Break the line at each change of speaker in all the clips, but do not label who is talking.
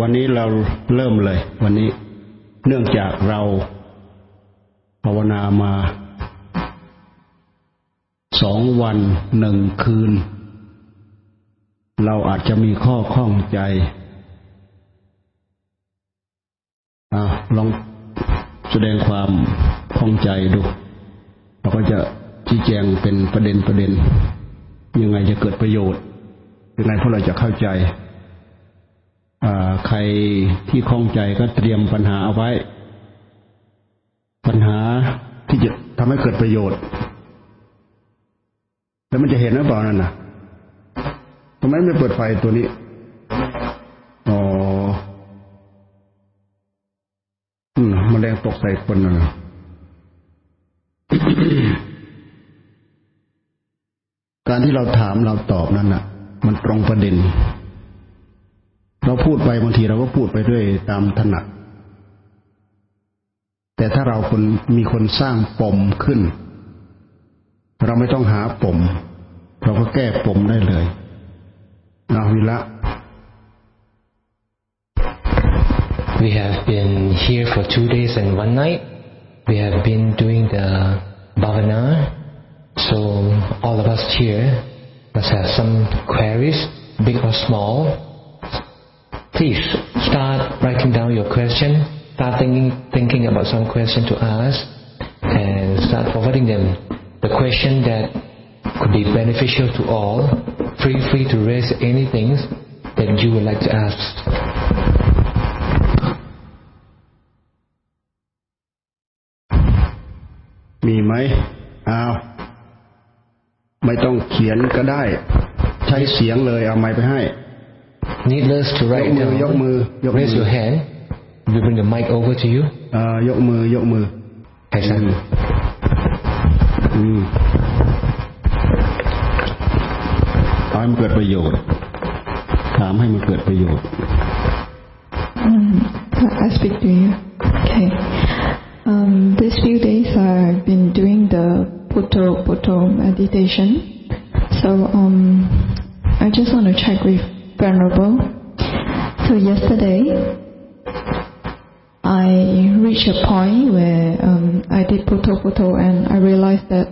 วันนี้เราเริ่มเลย วันนี้เนื่องจากเราภาวนามาสองวันหนึ่งคืน เราอาจจะมีข้อข้องใจอลองแสดงความข้องใจดู เราก็จะชี้แจงเป็นประเด็นประเด็น ยังไงจะเกิดประโยชน์ยังไงพวกเราจะเข้าใจ ใครที่ข้องใจก็เตรียมปัญหาเอาไว้ ปัญหาที่จะทำให้เกิดประโยชน์ แล้วมันจะเห็นหรือเปล่านั่นนะทำไมไม่เปิดไฟตัวนี้อ๋อมมันแรงตกใส่คนน่ะการที่เราถามเราตอบนั่นน่ะ มันตรงประเด็น เราพูดไปบางทีเราก็พูดไปด้วยตามถนัด แต่ถ้าเราคนมีคนสร้างปมขึ้น เราไม่ต้องหาปม เราก็แก้ปมได้เลยนาวิละ
We have been here for two days and one night. We have been doing the bhavana. So all of us here must have some queries, big or small. please start writing down your question, start thinking, thinking about some question to ask, and start forwarding them. The question that could be beneficial to all, feel free to raise anything that you would like to ask.
มีไหมอ้าวไม่ต้องเขียนก็ได้ ใช้เสียงเลยเอาไม้ไปให้
needless to write down
ยกมือ ยกมือ
raise your hand we bring the mic over to you
อ่ายกมือยกมือ
ใครสั่ง
อืมเอาให้มันเกิดประโยชน์ถามให้มันเกิดประโยชน์
I speak to you okay um these few days I've been doing the Puto Puto meditation so um I just want to check with Venerable. So yesterday, I reached a point where um, I did puto puto and I realized that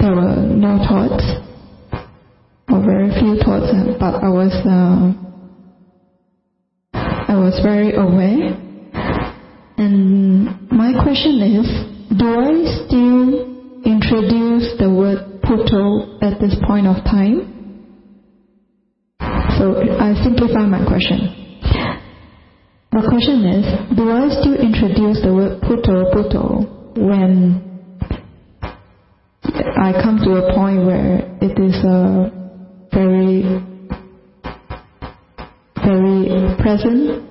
there were no thoughts or very few thoughts, but I was uh, I was very aware. And my question is, do I still introduce the word puto at this point of time? So I simplify my question. The question is, do I still introduce the word puto puto when I come to a point where it is a very, very present?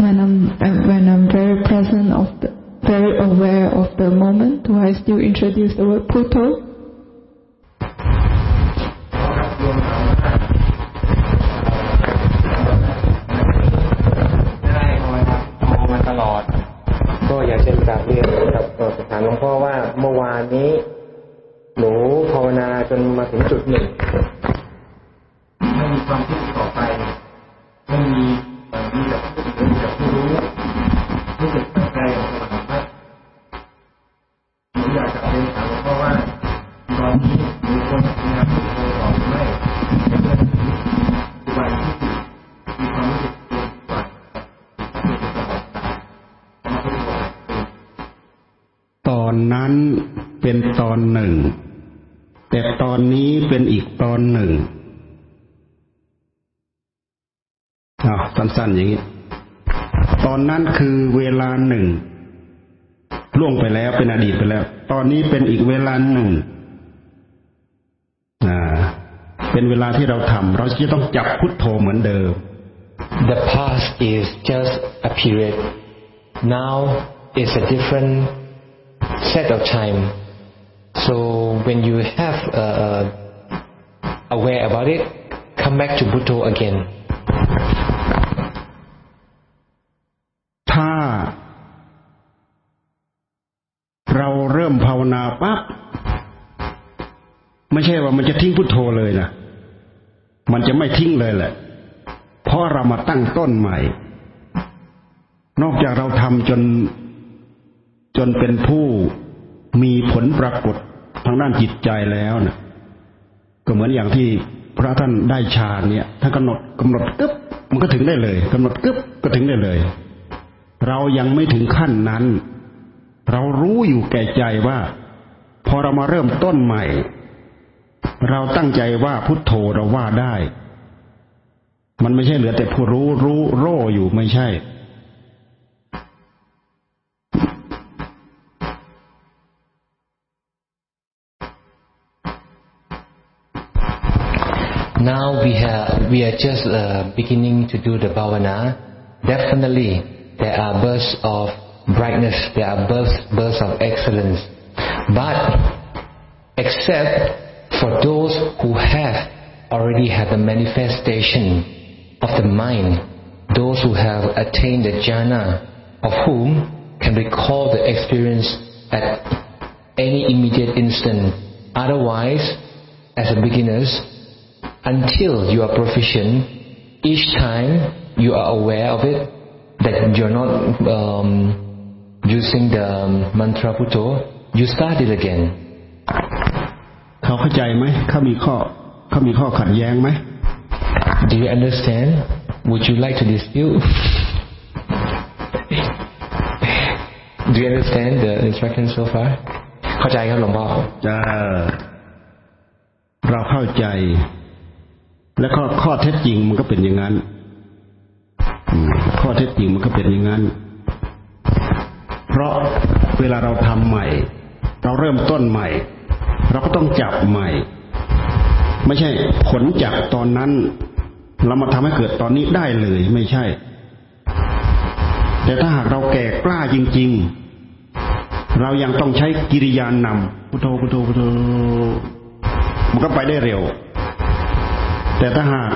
When I'm when I'm very present of the, very aware of the moment, do I still introduce the word puto?
สั้น
ๆอย่างนี้ ตอนนั้นคือเวลาหนึ่งล่วงไปแล้วเป็นอดีตไปแล้ว ตอนนี้เป็นอีกเวลาหนึ่งอ่าเป็นเวลาที่เราทำเราจะต้องจับพุทโธเหมือนเดิม
The past is just a period now is a different set of time. So when you have uh, aware about it, come back to Buddha again.
ถ้าเราเริ่มภาวนา ปั๊บไม่ใช่ว่ามันจะทิ้งพุทโธเลยนะมันจะไม่ทิ้งเลยแหละ เพราะเรามาตั้งต้นใหม่ นอกจากเราทำจนจนเป็นผู้มีผลปรากฏทางด้านจิตใจแล้วนะก็เหมือนอย่างที่พระท่านได้ฌานเนี่ยท่านกำหนดกำหนดกึ๊บมันก็ถึงได้เลยกำหนดกึ๊บก็ถึงได้เลย เรายังไม่ถึงขั้นนั้น เรารู้อยู่แก่ใจว่า พอเรามาเริ่มต้นใหม่ เราตั้งใจว่าพุทโธเราว่าได้ มันไม่ใช่เหลือแต่ผู้รู้รู้โร่อยู่ไม่ใช่
Now we have we are just uh, beginning to do the bhavana. Definitely, there are bursts of brightness, there are bursts bursts of excellence. But except for those who have already had the manifestation of the mind, those who have attained the jhana, of whom can recall the experience at any immediate instant. Otherwise, as a beginners, until you are proficient, each time you are aware of it, that you're not um, using the mantra Putto, you start it again.
เขาเข้าใจไหมเขามีข้อเขามีข้อขัดแย้งไหม
Do you understand? Would you like to dispute? Do you understand the instruction so far? เข้าใจครับหลวงพ่อ
จะเราเข้าใจ และข้อข้อเท็จจริงมันก็เป็นอย่างนั้นอืมข้อเท็จจริงมันก็เป็นอย่างนั้น เพราะเวลาเราทำใหม่ เราเริ่มต้นใหม่ เราก็ต้องจับใหม่ ไม่ใช่ผลจากตอนนั้น เรามาทำให้เกิดตอนนี้ได้เลยไม่ใช่ แต่ถ้าหากเราแก่กล้าจริง ๆ เรายังต้องใช้กิริยานำพุทโธพุทโธพุทโธมันก็ไปได้เร็ว แต่ถ้าหาก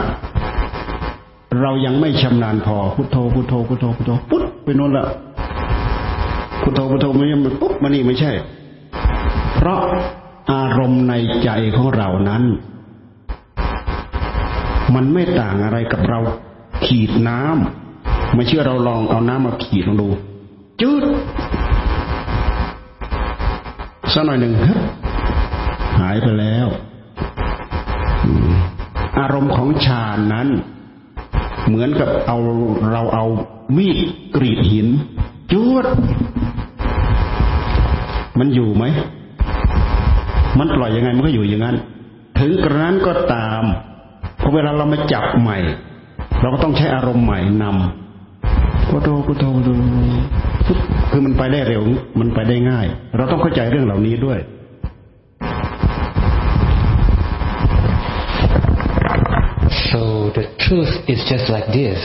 เรายังไม่ชำนาญพอพุทโธพุทโธพุทโธพุทโธปุ๊บไปโน่นละพุทโธพุทโธไมันยังปุ๊บมานี่ไม่ใช่ ราะอารมณ์ในใจของเรานั้น มันไม่ต่างอะไรกับเราขีดน้ำไม่เชื่อเราลองเอาน้ำมาขีดลองดู จืดสักหน่อยหนึ่งครับหายไปแล้ว อารมณ์ของฌานนั้น เหมือนกับเอาเราเอามีดกรีดหินจวดมันอยู่ไหม มันปล่อยยังไงมันก็อยู่อย่างนั้น ถึงกระนั้นก็ตามพอเวลาเรามาจับใหม่ เราก็ต้องใช้อารมณ์ใหม่นำพุทโธพุทโธพุทโธคือมันไปได้เร็ว มันไปได้ง่าย เราต้องเข้าใจเรื่องเหล่านี้ด้วย
So the truth is just like this.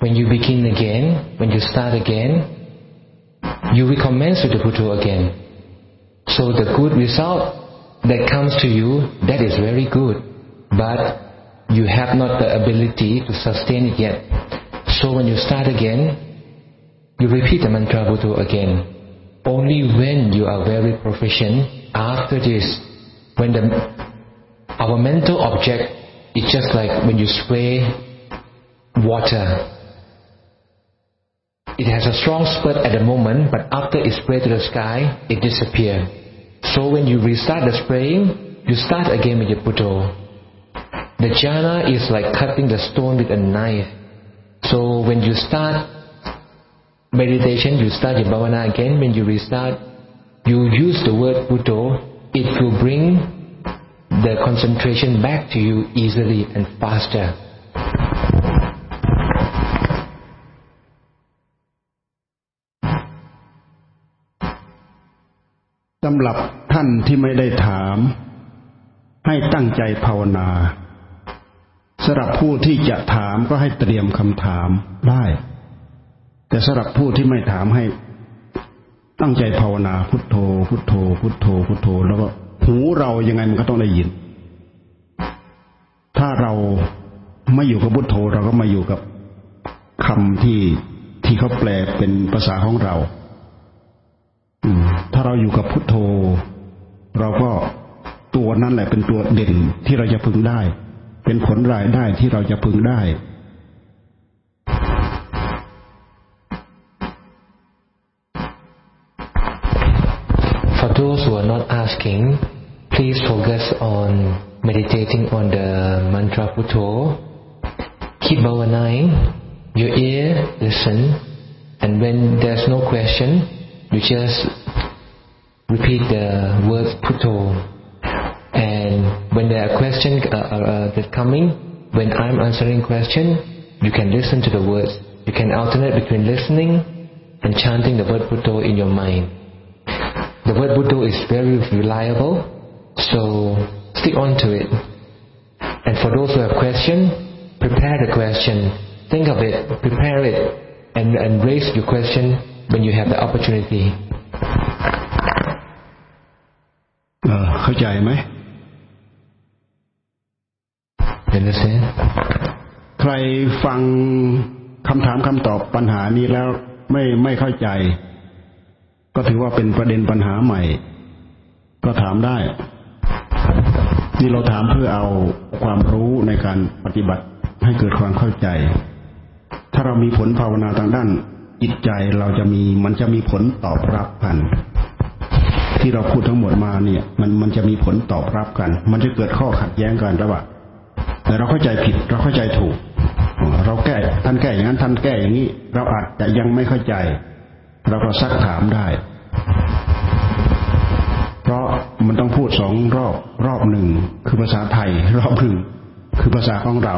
When you begin again, when you start again, you recommence with the Putto again. So the good result that comes to you, that is very good. But you have not the ability to sustain it yet. So when you start again, you repeat the mantra Putto again. Only when you are very proficient, after this, when the, our mental object is just like when you spray water. It has a strong spurt at the moment, but after it sprays to the sky, it disappears. So when you restart the spraying, you start again with your putto. The jhana is like cutting the stone with a knife. So when you start meditation, you start your bhavana again. When you restart, you use the word putto. It will bring the concentration back to you easily and faster.
สำหรับท่านที่ไม่ได้ถาม ให้ตั้งใจภาวนาสำหรับผู้ที่จะถามก็ให้เตรียมคำถามได้ แต่สำหรับผู้ที่ไม่ถามให้ตั้งใจภาวนาพุทโธ พุทโธ พุทโธ พุทโธ แล้วก็หูเรายังไงมันก็ต้องได้ยิน ถ้าเราไม่อยู่กับพุทโธเราก็มาอยู่กับคำที่ที่เขาแปลเป็นภาษาของเรา ถ้าเราอยู่กับพุทโธ เราก็ตัวนั่นแหละเป็นตัวเด่นที่เราจะพึงได้ เป็นผลรายได้ที่เราจะพึงได้ For
those who are not asking, please focus on meditating on the mantra Putto. Keep bowing your ear, listen, and when there's no question, you just repeat the words puto. And when there are questions uh, uh, that coming, when I'm answering question, you can listen to the words. You can alternate between listening and chanting the word puto in your mind. The word puto is very reliable, so stick on to it. And for those who have question, prepare the question. Think of it, prepare it, and, and raise your question when you have the opportunity.
เออเข้าใจไหม
Understand?
ใครฟังคำถามคำตอบปัญหานี้แล้วไม่ไม่เข้าใจ ก็ถือว่าเป็นประเด็นปัญหาใหม่ ก็ถามได้นี่เราถามเพื่อเอาความรู้ในการปฏิบัติให้เกิดความเข้าใจ ถ้าเรามีผลภาวนาทางด้าน จิตใจเราจะมีมันจะมีผลตอบรับกัน ที่เราพูดทั้งหมดมาเนี่ย มันมันจะมีผลตอบรับกัน มันจะเกิดข้อขัดแย้งกันระหว่างแต่เราเข้าใจผิดเราเข้าใจถูก เราแก้ท่านแก้อย่างนั้นท่านแก้อย่างนี้ เราอาจจะยังไม่เข้าใจ เราก็ซักถามได้ เพราะมันต้องพูดสองรอบรอบหนึ่งคือภาษาไทย รอบหนึ่งคือภาษาของเรา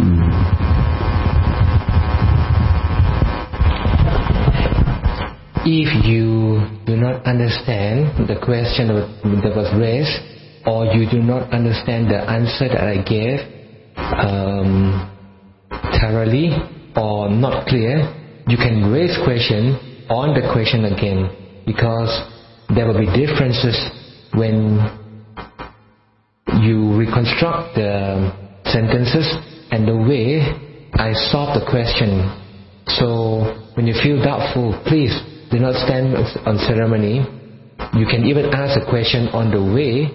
อืม
If you do not understand the question that was raised, or you do not understand the answer that I gave um, thoroughly or not clear, you can raise question on the question again because there will be differences when you reconstruct the sentences and the way I solve the question. So when you feel doubtful, please do not stand on ceremony. You can even ask a question on the way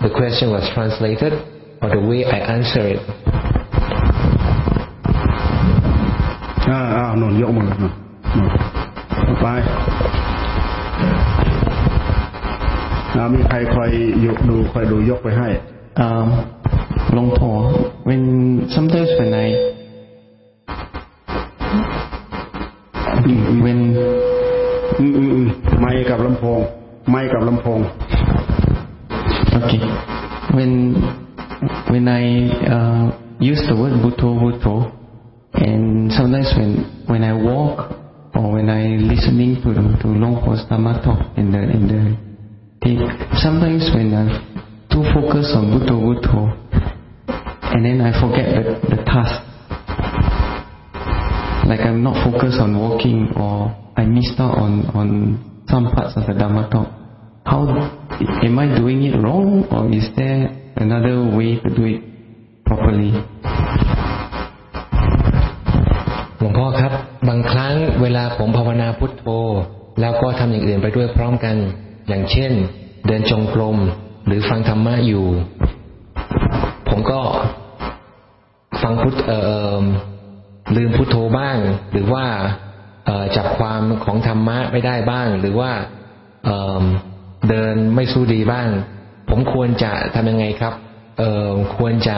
the question was translated or the way I answer it.
อ่าอ่านนยกมือนนนไปอ่ามีใครคอยยกดูคอยดูยกไปให้
um, Long Paul, when sometimes when I when
อืมอืมอืมไม้กับลำโพง ไม้กับลำโพง
okay when when I uh, use the word Bhutto Bhutto and sometimes when when I walk or when I listening to to Long Paul's Dhamma talk in the in the tape, sometimes when I'm too focused on Bhutto Bhutto and then I forget the, the task like I'm not focused on walking or I missed out on, on some parts of the Dhamma talk. How am I doing it wrong or is there another way to do it properly?
หลวงพ่อครับ บางครั้งเวลาผมภาวนาพุทโธ แล้วก็ทำอย่างอื่นไปด้วยพร้อมกัน อย่างเช่น เดินจงกรมหรือฟังธรรมะอยู่ ผมก็ฟังพุทเอ่อลืมพุทโธบ้าง หรือว่า จับความของธรรมะไม่ได้บ้าง หรือว่าเอ่อเดินไม่สู้ดีบ้าง ผมควรจะทำยังไงครับเอ่อควรจะ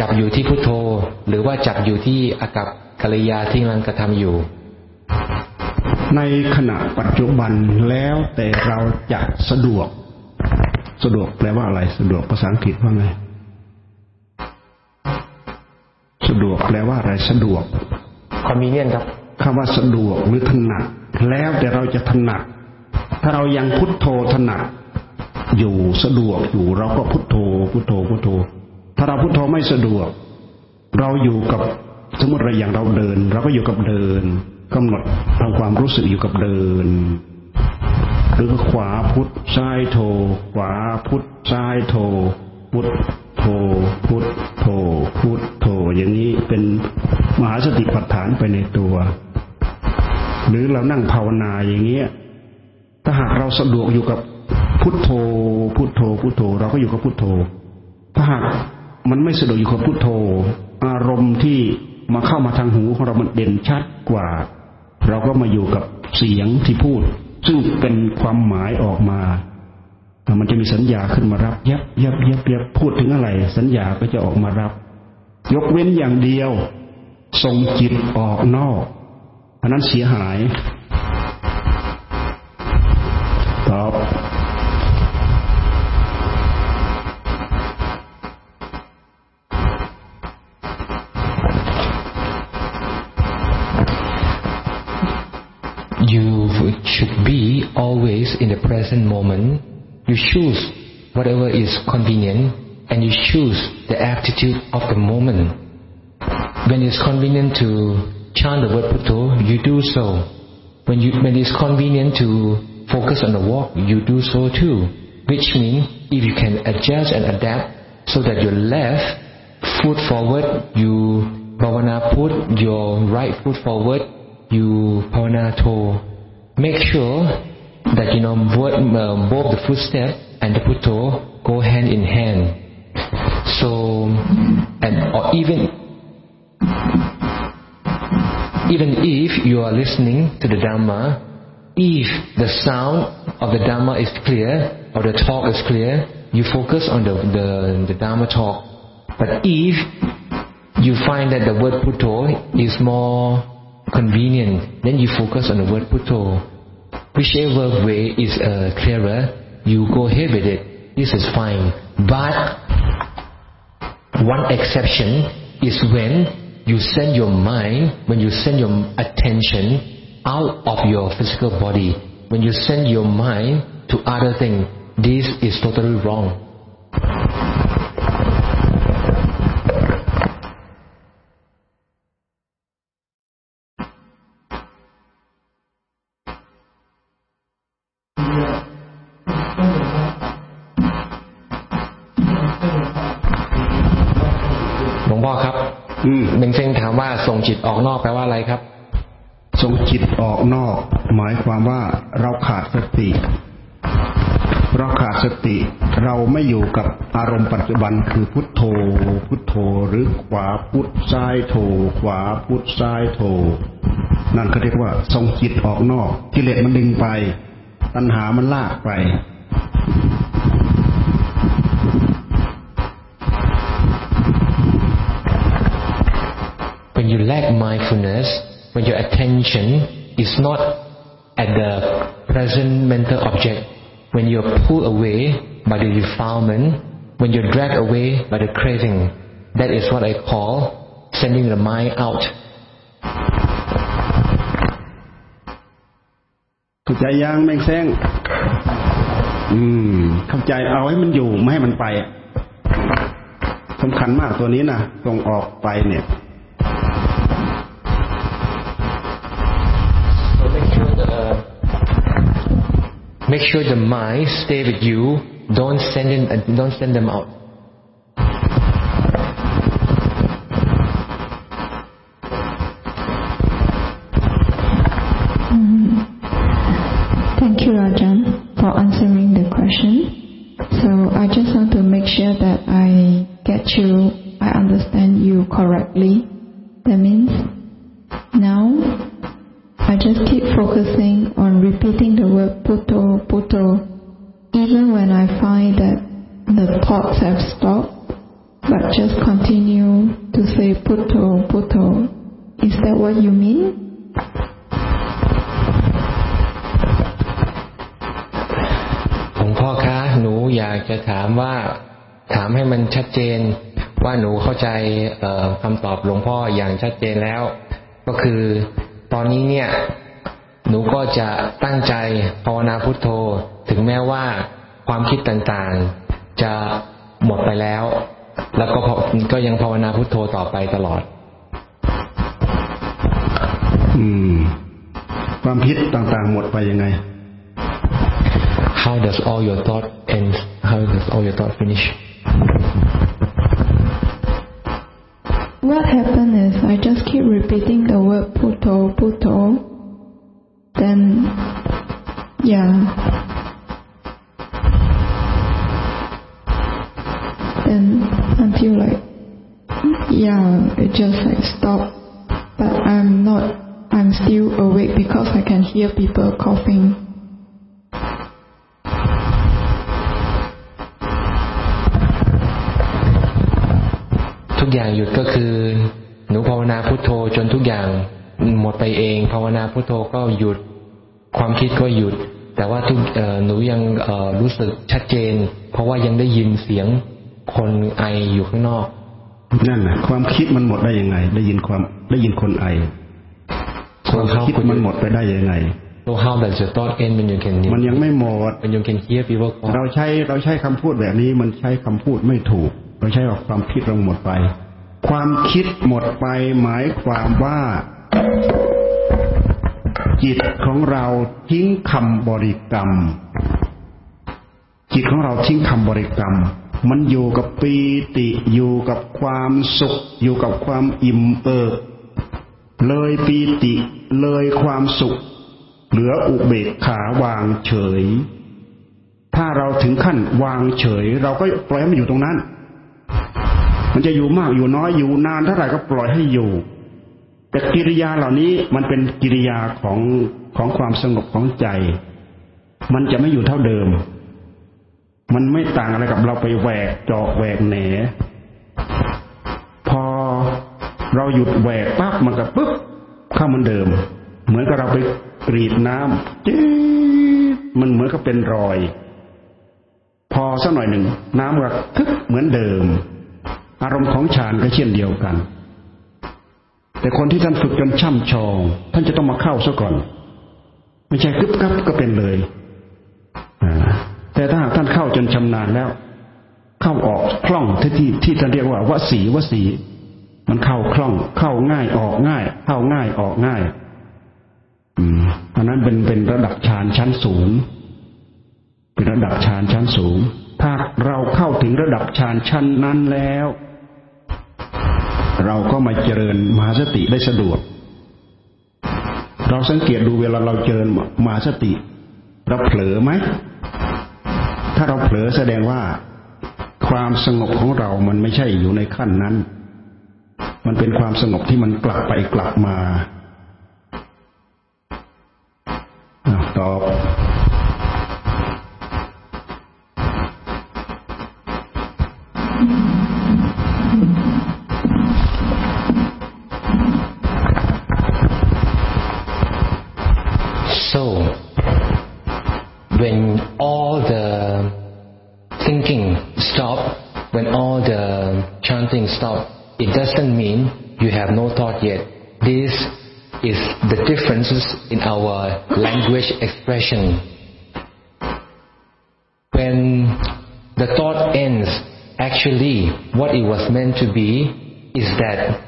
จับอยู่ที่พุทโธ หรือว่าจับอยู่ที่อากับกิริยาที่กำลังกระทำอยู่
ในขณะปัจจุบันแล้วแต่เราจะสะดวก สะดวกแปลว่าอะไร สะดวกภาษาอังกฤษว่าไงสะดวกแปลว่าอะไรสะดวก
convenient ครับ
คำว่าสะดวกหรือถนัดแล้วแต่เราจะถนัดถ้าเรายังพุทโธถนัดอยู่สะดวกอยู่เราก็พุทโธพุทโธพุทโธ ถ้าเราพุทโธไม่สะดวก เราอยู่กับสมมติเราอย่างเราเดิน เราก็อยู่กับเดินกำหนดทำความรู้สึกอยู่กับเดินหรือขวาพุทซ้ายโธขวาพุทซ้ายโธพุทโธพุทโธพุทโธอย่างนี้เป็นมหาสติปัฏฐานไปในตัว หรือเรานั่งภาวนาอย่างเงี้ย ถ้าหากเราสะดวกอยู่กับพุทโธ พุทโธ พุทโธ เราก็อยู่กับพุทโธ ถ้าหากมันไม่สะดวกอยู่กับพุทโธ อารมณ์ที่มาเข้ามาทางหูของเรามันเด่นชัดกว่า เราก็มาอยู่กับเสียงที่พูด ซึ่งเป็นความหมายออกมามันจะมีสัญญาขึ้นมารับยับยับยับยับพูดถึงอะไร สัญญาก็จะออกมารับ ยกเว้นอย่างเดียวส่งจิตออกนอก อันนั้นเสียหายตอบ
you should be always in the present moment. You choose whatever is convenient and you choose the attitude of the moment. When it's convenient to chant the word Putto, you do so. When, you, when it's convenient to focus on the walk, you do so too. Which means if you can adjust and adapt so that your left foot forward, you bhavana put your right foot forward, you pavana to make sure that you know both, uh, both the footstep and the putto go hand in hand. So, and or even even if you are listening to the Dhamma, if the sound of the Dhamma is clear or the talk is clear, you focus on the, the, the Dhamma talk. But if you find that the word Putto is more convenient, then you focus on the word Putto. Whichever way is uh, clearer, you go ahead with it. This is fine. But one exception is when you send your mind, when you send your attention out of your physical body, when you send your mind to other things, this is totally wrong. หลวงพ่อครับ
อืม
เบงเซงถามว่าส่งจิตออกนอกแปลว่าอะไรครับ
ส่งจิตออกนอก หมายความว่าเราขาดสติเราขาดสติ เราไม่อยู่กับอารมณ์ปัจจุบันคือพุทโธ พุทโธหรือขวาพุทซ้ายโธขวาพุทซ้ายโธนั่นเขาเรียกว่าส่งจิตออกนอกกิเลสมันดึงไป ตัณหามันลากไป
you lack mindfulness, when your attention is not at the present mental object, when you're pulled away by the defilement, when you're dragged away by the craving, that is what I call sending the mind out.
เข้าใจยังแม่งแซงอืม เข้าใจเอาให้มันอยู่ไม่ให้มันไปสำคัญมากตัวนี้นะส่งออกไปเนี่ย
make sure the mind stay with you. Don't send in, uh, don't send them out. คำตอบหลวงพ่ออย่างชัดเจนแล้ว ก็คือตอนนี้เนี่ย หนูก็จะตั้งใจภาวนาพุทโธ ถึงแม้ว่าความคิดต่างๆ จะหมดไปแล้ว แล้วก็พอก็ยังภาวนาพุทโธต่อไปตลอด
อืม ความคิดต่างๆ หมดไปยังไง
How does all your thought end? How does all your thought finish?
What happened is I just keep repeating the word puto, puto. Then, yeah. Then until like, yeah, it just like stopped. But I'm not, I'm still awake because I can hear people coughing
อย่างหยุดก็คือ หนูภาวนาพุทโธจนทุกอย่างหมดไปเอง ภาวนาพุทโธก็หยุด ความคิดก็หยุด แต่ว่าทุกหนูยังรู้สึกชัดเจน เพราะว่ายังได้ยินเสียงคนไออยู่ข้างนอก
นั่นนะความคิดมันหมดได้ยังไง ได้ยินความได้ยินคนไอความคิดมันหมดไปได้ยังไง
So how does your thought end when you can
มันยังไม่หมด
when you can hear people
เราใช้เราใช้คำพูดแบบนี้มันใช้คำพูดไม่ถูก เราใช้ออกความคิดเราหมดไป ความคิดหมดไปหมายความว่า จิตของเราทิ้งคำบริกรรม จิตของเราทิ้งคำบริกรรม มันอยู่กับปีติอยู่กับความสุข อยู่กับความอิ่มเอิบเลยปีติเลยความสุข เหลืออุเบกขาวางเฉย ถ้าเราถึงขั้นวางเฉย เราก็ปล่อยมันอยู่ตรงนั้น มันจะอยู่มากอยู่น้อยอยู่นานเท่าไหร่ก็ปล่อยให้อยู่ แต่กิริยาเหล่านี้มันเป็นกิริยาของของความสงบของใจ มันจะไม่อยู่เท่าเดิม มันไม่ต่างอะไรกับเราไปแหวกจอกแหวกแหนพอเราหยุดแหวกปั๊บมันก็ปุ๊บเข้ามันเดิม เหมือนกับเราไปกรีดน้ำจี๊มันเหมือนกับเป็นรอย พอสักหน่อยหนึ่งน้ำก็คึกเหมือนเดิม อารมณ์ของฌานก็เช่นเดียวกัน แต่คนที่ท่านฝึกจนช่ำชอง ท่านจะต้องมาเข้าซะก่อน ไม่ใช่กึบกับก็เป็นเลยแต่ถ้าหากท่านเข้าจนชำนาญแล้ว เข้าออกคล่องที่ที่ที่ท่านเรียกว่าวสีวสี มันเข้าคล่อง เข้าง่ายออกง่าย เข้าง่ายออกง่าย อืมอันนั้นเป็นเป็นระดับฌานชั้นสูง เป็นระดับฌานชั้นสูง ถ้าเราเข้าถึงระดับฌานชั้นนั้นแล้ว เราก็มาเจริญมหาสติได้สะดวก เราสังเกตดูเวลาเราเจริญมหาสติเราเผลอไหม ถ้าเราเผลอแสดงว่าความสงบของเรามันไม่ใช่อยู่ในขั้นนั้น มันเป็นความสงบที่มันกลับไปกลับมาตอบ
so When the thought ends, actually what it was meant to be is that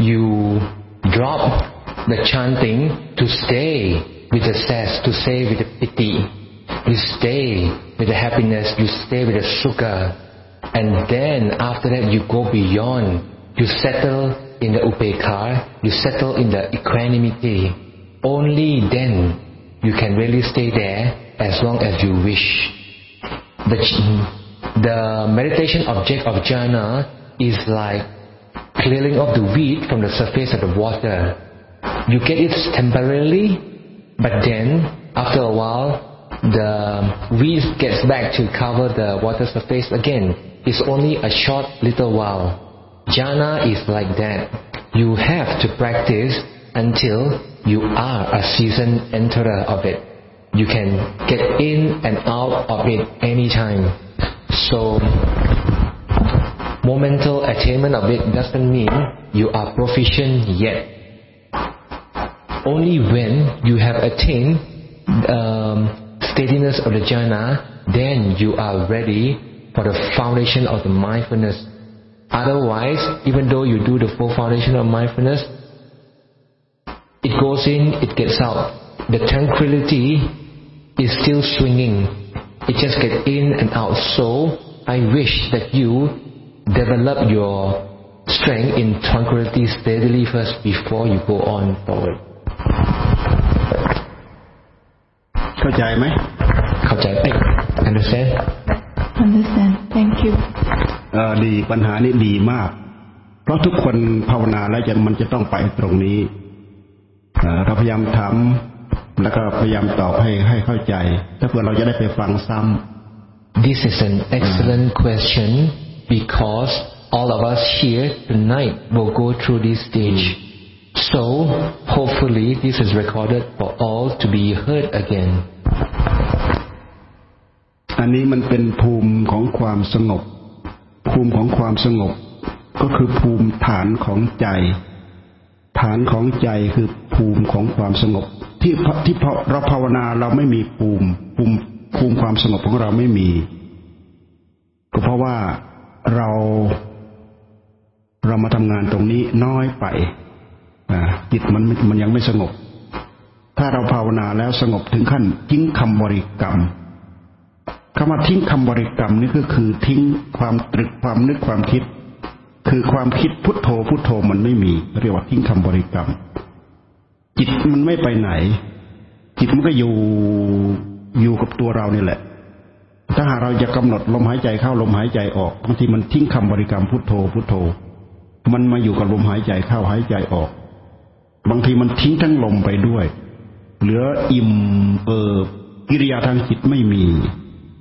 you drop the chanting to stay with the cess, to stay with the piti, you stay with the happiness, you stay with the sukha, and then after that you go beyond. You settle in the upekar, you settle in the equanimity. Only then you can really stay there as long as you wish. The, the meditation object of jhana is like clearing off the weed from the surface of the water. You get it temporarily, but then after a while, the weed gets back to cover the water surface again. It's only a short little while. Jhana is like that. You have to practice until you are a seasoned enterer of it. You can get in and out of it anytime. So, momental attainment of it doesn't mean you are proficient yet. Only when you have attained um, steadiness of the jhana, then you are ready for the foundation of the mindfulness Otherwise, even though you do the full foundation of mindfulness, it goes in, it gets out. The tranquility is still swinging. It just gets in and out. So, I wish that you develop your strength in tranquility steadily first before you go on forward.
เข้าใจไหม
เข้าใจ understand
understand thank you
เออดีปัญหานี้ดีมาก เพราะทุกคนภาวนาแล้วจะมันจะต้องไปตรงนี้ เราพยายามถามแล้วก็พยายามตอบให้ให้เข้าใจ ถ้าเพื่อเราจะได้ไปฟังซ้ำ
This is an excellent question because all of us here tonight will go through this stage. So hopefully this is recorded for all to be heard again.
อันนี้มันเป็นภูมิของความสงบ ภูมิของความสงบ ก็คือภูมิฐานของใจ ฐานของใจคือ ภูมิของความสงบ ที่ที่เราภาวนาเราไม่มีภูมิภูมิภูมิความสงบของเราไม่มี ก็เพราะว่าเราเรามาทำงานตรงนี้น้อยไปจิตมันมันยังไม่สงบ ถ้าเราภาวนาแล้วสงบถึงขั้นทิ้งคำบริกรรมคำว่าทิ้งคำบริกรรมนี่ก็คือทิ้งความตรึกความนึกความคิด คือความคิดพุทโธพุทโธมันไม่มี เรียกว่าทิ้งคำบริกรรม จิตมันไม่ไปไหน จิตมันก็อยู่อยู่กับตัวเรานี่แหละ ถ้าหากเราจะกำหนดลมหายใจเข้าลมหายใจออกบางทีมันทิ้งคำบริกรรมพุทโธพุทโธ มันมาอยู่กับลมหายใจเข้าหายใจออก บางทีมันทิ้งทั้งลมไปด้วย เหลืออิ่มเอิบกิริยาทางจิตไม่มี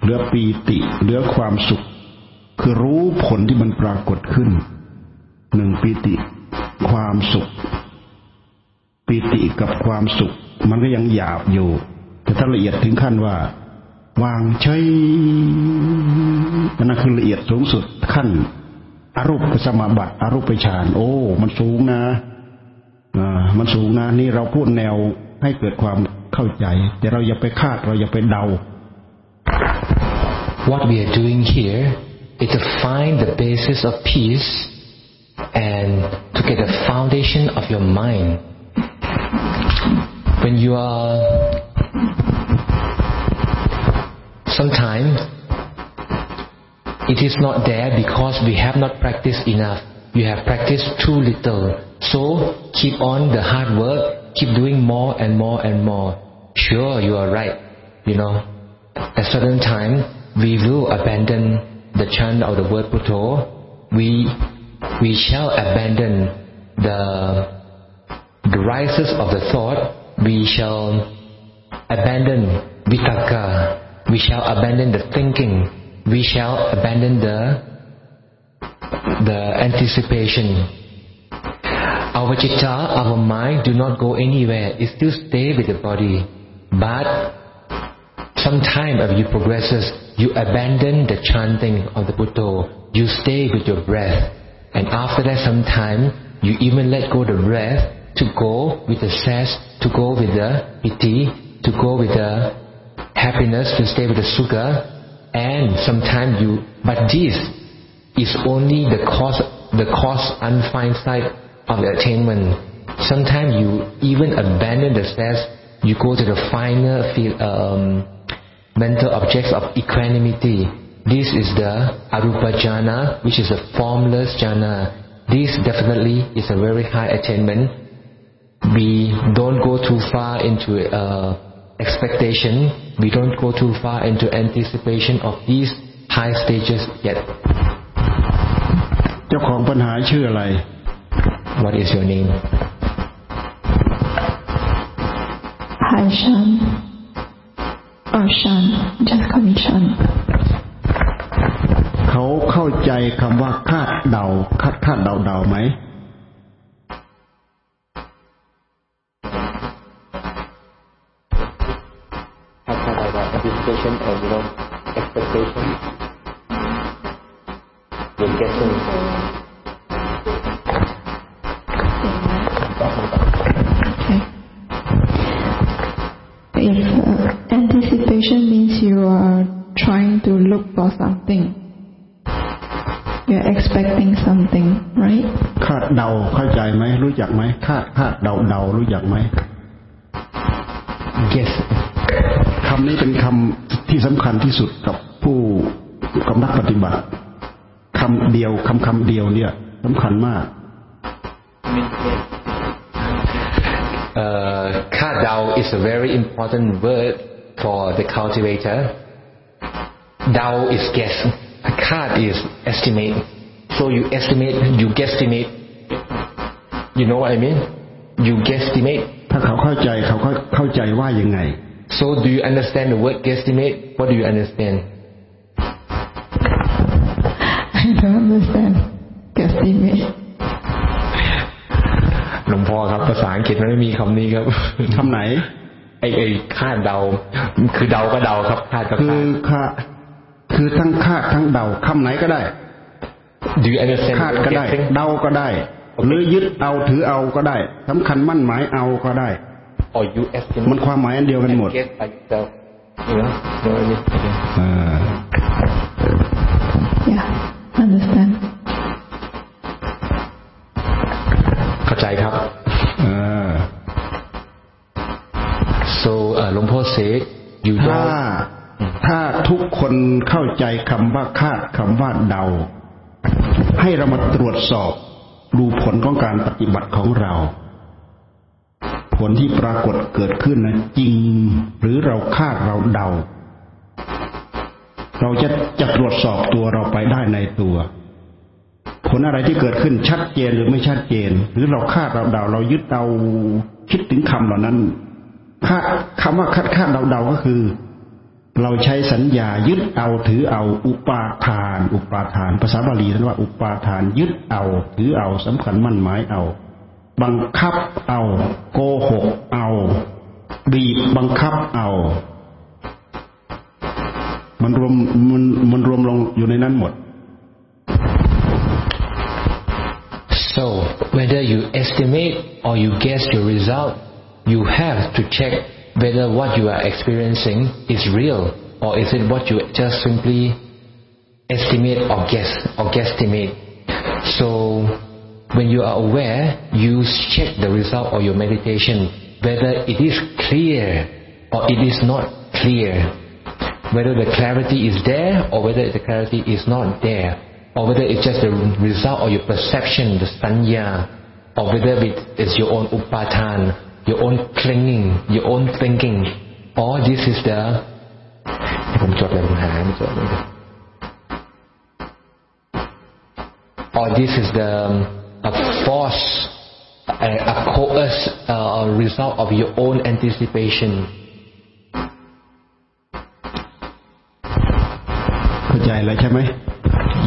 เหลือปีติ เหลือความสุข คือรู้ผลที่มันปรากฏขึ้นหนึ่งปีติ ความสุข ปีติกับความสุข มันก็ยังหยาบอยู่ แต่ถ้าละเอียดถึงขั้นว่า วางเฉยนั่นคือละเอียดสูงสุดขั้นอรูปสมาบัติอรูปฌานโอ้ มันสูงนะอ่ามันสูงนะนี่เราพูดแนวให้เกิดความเข้าใจ แต่เราอย่าไปคาดเราอย่าไปเดา
What we are doing here is to find the basis of peace and to get the foundation of your mind. When you are sometimes it is not there because we have not practiced enough. You have practiced too little. So keep on the hard work, keep doing more and more and more. Sure, you are right. You know, at certain time we will abandon the chant of the word Puto. We we shall abandon the the rises of the thought. We shall abandon vitaka. We shall abandon the thinking we shall abandon the the anticipation. Our chitta, our mind do not go anywhere. It still stay with the body. But sometime as you progresses, you abandon the chanting of the Buddha. You stay with your breath. And after that sometime, you even let go the breath to go with the cess, to go with the piti, to go with the happiness, to stay with the sukha, and sometimes you but this is only the cause the cause unfined side of the attainment. Sometimes you even abandon the steps you go to the finer field, um, mental objects of equanimity. This is the arupa jhana which is a formless jhana. This definitely is a very high attainment we don't go too far into uh, expectation, we don't go too far into anticipation of these high stages yet.
เจ้าของปัญหาชื่ออะไร
What is your name?
Hi Shan. Or Shan. Just call me Shan.
เขาเข้าใจคำว่าคาดเดาคาดคาดเดาเดาไหม
anticipation and you know expectation. You're guessing.
Okay. If uh, anticipation means you are trying to look for something, you're expecting something, right?
คาดเดาเข้าใจไหมรู้จักไหมคาดคาดเดาเดารู้จักไหม
Guess.
คำนี้เป็นคำที่สำคัญที่สุดกับผู้กับนักปฏิบัติคำเดียวคำคำเดียวเนี่ยสำคัญมาก
Uh, kadao is a very important word for the cultivator. Dao is guess. Kad is estimate. So you estimate, you guesstimate. You know what I mean? You guesstimate.
ถ้าเขาเข้าใจเขาเข้าใจว่ายังไง
So do you understand the word guesstimate? What do you understand?
I don't understand. estimate.
หลวงพ่อครับภาษาอังกฤษมันไม่มีคำนี้ครับ
คำไหน
ไอ้ไอ้คาดเดา คือเดาก็เดาครับคาดก็
คื
คา
อ
ด
คาคือทั้งคาดทั้งเดาคำไหนก็ได้
Do you understand
คาดก็ได้
guessing?
เดาก็ได้ หรือยึดเอาถือเอาก็ได้สำคัญมั่นหมายเอาก็ได้
or you estimate
มันความหมายอันเดียวกันหมด
and guess by yourself you know know what I mean? Okay.
อ่า
Yeah, understand.
เข้าใจครับ
อ่า
so เอ่อหลวงพ่อ said you
ถ้า
don't
ถ้าทุกคนเข้าใจคำว่าคาดคำว่าเดา ให้เรามาตรวจสอบดูผลของการปฏิบัติของเรา ผลที่ปรากฏเกิดขึ้นนะจริงหรือเราคาดเราเดา เราจะจะตรวจสอบตัวเราไปได้ในตัว ผลอะไรที่เกิดขึ้นชัดเจนหรือไม่ชัดเจน หรือเราคาดเราเดา เรายึดเอาคิดถึงคำเหล่านั้นคาดคำว่าคาดคาดเดาเดาก็คือ เราใช้สัญญายึดเอาถือเอาอุปาทาน อุปาทาน ภาษาบาลีท่านว่า อุปาทานยึดเอาถือเอาสำคัญมั่นหมายเอา บังคับเอา โกหกเอา บีบบังคับเอา มันรวมมันมันรวมลงอยู่ในนั้นหมด
So whether you estimate or you guess your result, you have to check whether what you are experiencing is real or is it what you just simply estimate or guess or guesstimate. So when you are aware, you check the result of your meditation whether it is clear or it is not clear. Whether the clarity is there or whether the clarity is not there or whether it's just the result of your perception, the sanya, or whether it is your own upatan, your own clinging, your own thinking, or this is the ผมจดเลยผมหาไม่จดเลย or this is the um, a force, a, a coerced uh, result of your own anticipation.
เข้าใจแล้วใช่ไหม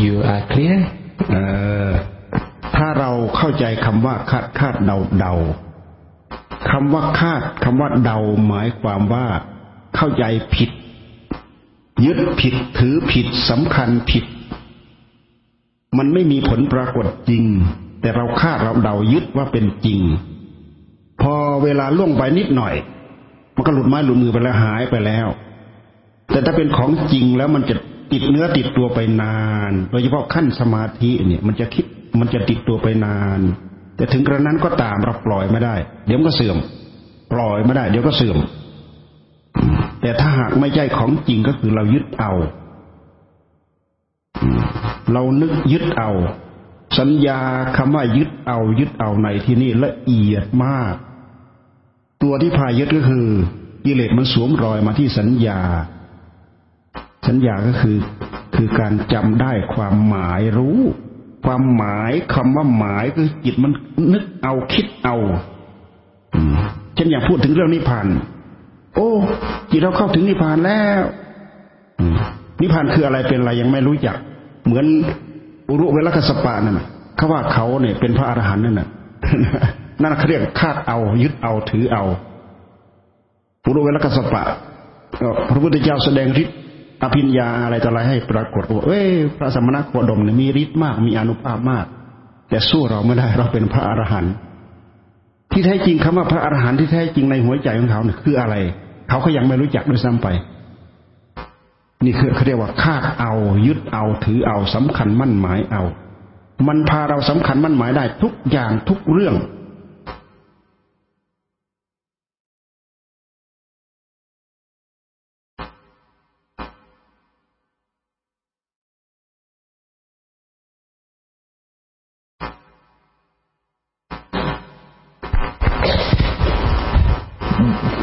You are clear?
เออถ้าเราเข้าใจคำว่าคาดคาดเดาเดาคำว่าคาดคำว่าเดาหมายความว่าเข้าใจผิด ยึดผิดถือผิดสำคัญผิด มันไม่มีผลปรากฏจริง แต่เราคาดเราเดายึดว่าเป็นจริง พอเวลาล่วงไปนิดหน่อย มันก็หลุดไม้หลุดมือไปแล้วหายไปแล้ว แต่ถ้าเป็นของจริงแล้วมันจะติดเนื้อติดตัวไปนาน โดยเฉพาะขั้นสมาธิเนี่ย มันจะคิดมันจะติดตัวไปนาน แต่ถึงกระนั้นก็ตามเราปล่อยไม่ได้ เดี๋ยวก็เสื่อม ปล่อยไม่ได้ เดี๋ยวก็เสื่อม แต่ถ้าหากไม่ใช่ของจริงก็คือเรายึดเอา เรานึกยึดเอา สัญญาคำว่ายึดเอายึดเอาในที่นี่ละเอียดมาก ตัวที่พายึดก็คือกิเลสมันสวมรอยมาที่สัญญา สัญญาก็คือคือการจำได้ความหมายรู้ ความหมายคำว่าหมายคือจิตมันนึกเอาคิดเอาอืมเช่นอย่างพูดถึงเรื่องนิพพานโอ้จิตเราเข้าถึงนิพพานแล้วนิพพานคืออะไรเป็นอะไรยังไม่รู้จัก เหมือน อุรุเวลกัสปะนั่นน่ะเขาว่าเขาเนี่ยเป็นพระอรหันต์นั่นน่ะนั่นเขาเรียกคาดเอา ยึดเอาถือเอาอุรุเวลกัสปะพระพุทธเจ้าแสดงฤทธิ์อภิญญาอะไรต่ออะไรให้ปรากฏว่าเอ้ยพระสมณโคดมเนี่ยมีฤทธิ์มากมีอนุภาพมาก แต่สู้เราไม่ได้เราเป็นพระอรหันต์ที่แท้จริงคำว่าพระอรหันต์ที่แท้จริงในหัวใจของเขาเนี่ยคืออะไร เขาก็ยังไม่รู้จักด้วยซ้ำไป นี่คือเขาเรียกว่าคาดเอา ยึดเอาถือเอาสำคัญมั่นหมายเอา มันพาเราสำคัญมั่นหมายได้ทุกอย่างทุกเรื่อง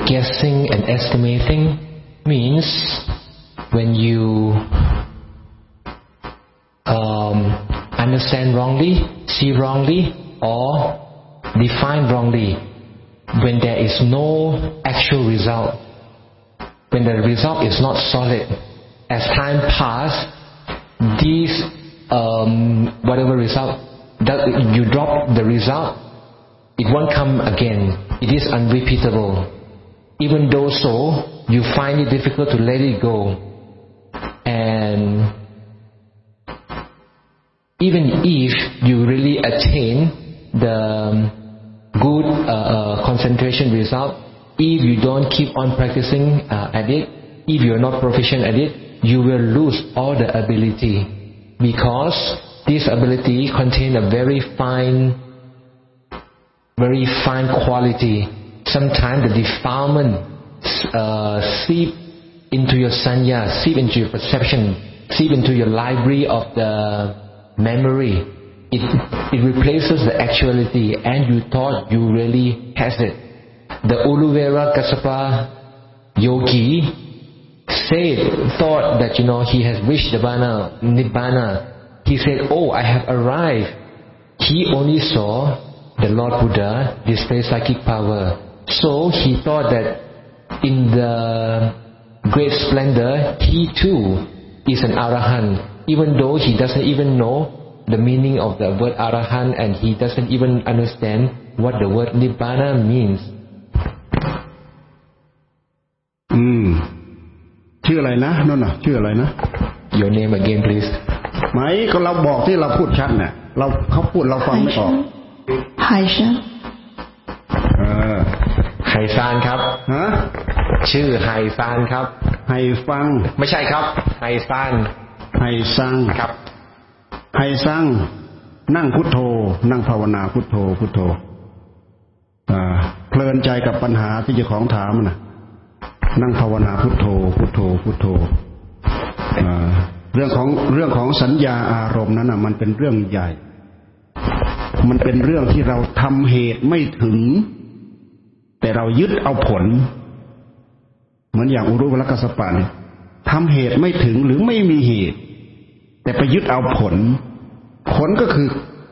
guessing and estimating means when you um, understand wrongly, see wrongly, or define wrongly, when there is no actual result, when the result is not solid, as time passes, these um, whatever result that you drop the result, it won't come again. It is unrepeatable. Even though so, you find it difficult to let it go. And even if you really attain the good uh, uh, concentration result, if you don't keep on practicing uh, at it, if you're not proficient at it, you will lose all the ability because this ability contains a very fine, very fine quality. Sometimes the defilement uh, seep into your sanya, seep into your perception, seep into your library of the memory. It, it replaces the actuality and you thought you really has it. The Uluvera Kassapa yogi said, thought that you know he has reached Nibbana, Nibbana. He said, oh I have arrived. He only saw the Lord Buddha display psychic power. So he thought that in the great splendor, he too is an arahant, even though he doesn't even know the meaning of the word arahant and he doesn't even understand what the word nibbana means.
อืมชื่ออะไรนะนั่นน่ะชื่ออะไรนะ
Your name again please
ไหมก็เราบอกที่เราพูดชัดเนี่ยเราเขาพูดเราฟังไม่ออก
海参，
เออ
ไฮซานครับ
ฮะ
ชื่อไฮซานครับ
ให้ฟัง
ไม่ใช่ครับ ไฮซาน
ให้สั่ง
ครับ
ให้สั่งนั่งพุทโธ นั่งภาวนาพุทโธ พุทโธอ่าเพลินใจกับปัญหาที่เจ้าของถามน่ะนั่งภาวนาพุทโธ พุทโธ พุทโธอ่าเรื่องของเรื่องของสัญญาอารมณ์นั้นน่ะมันเป็นเรื่องใหญ่ มันเป็นเรื่องที่เราทำเหตุไม่ถึง แต่เรายึดเอาผล เหมือนอย่างอุรุวลกัสปะเนี่ยทำเหตุไม่ถึงหรือไม่มีเหตุ แต่ไปยึดเอาผล ผลก็คือ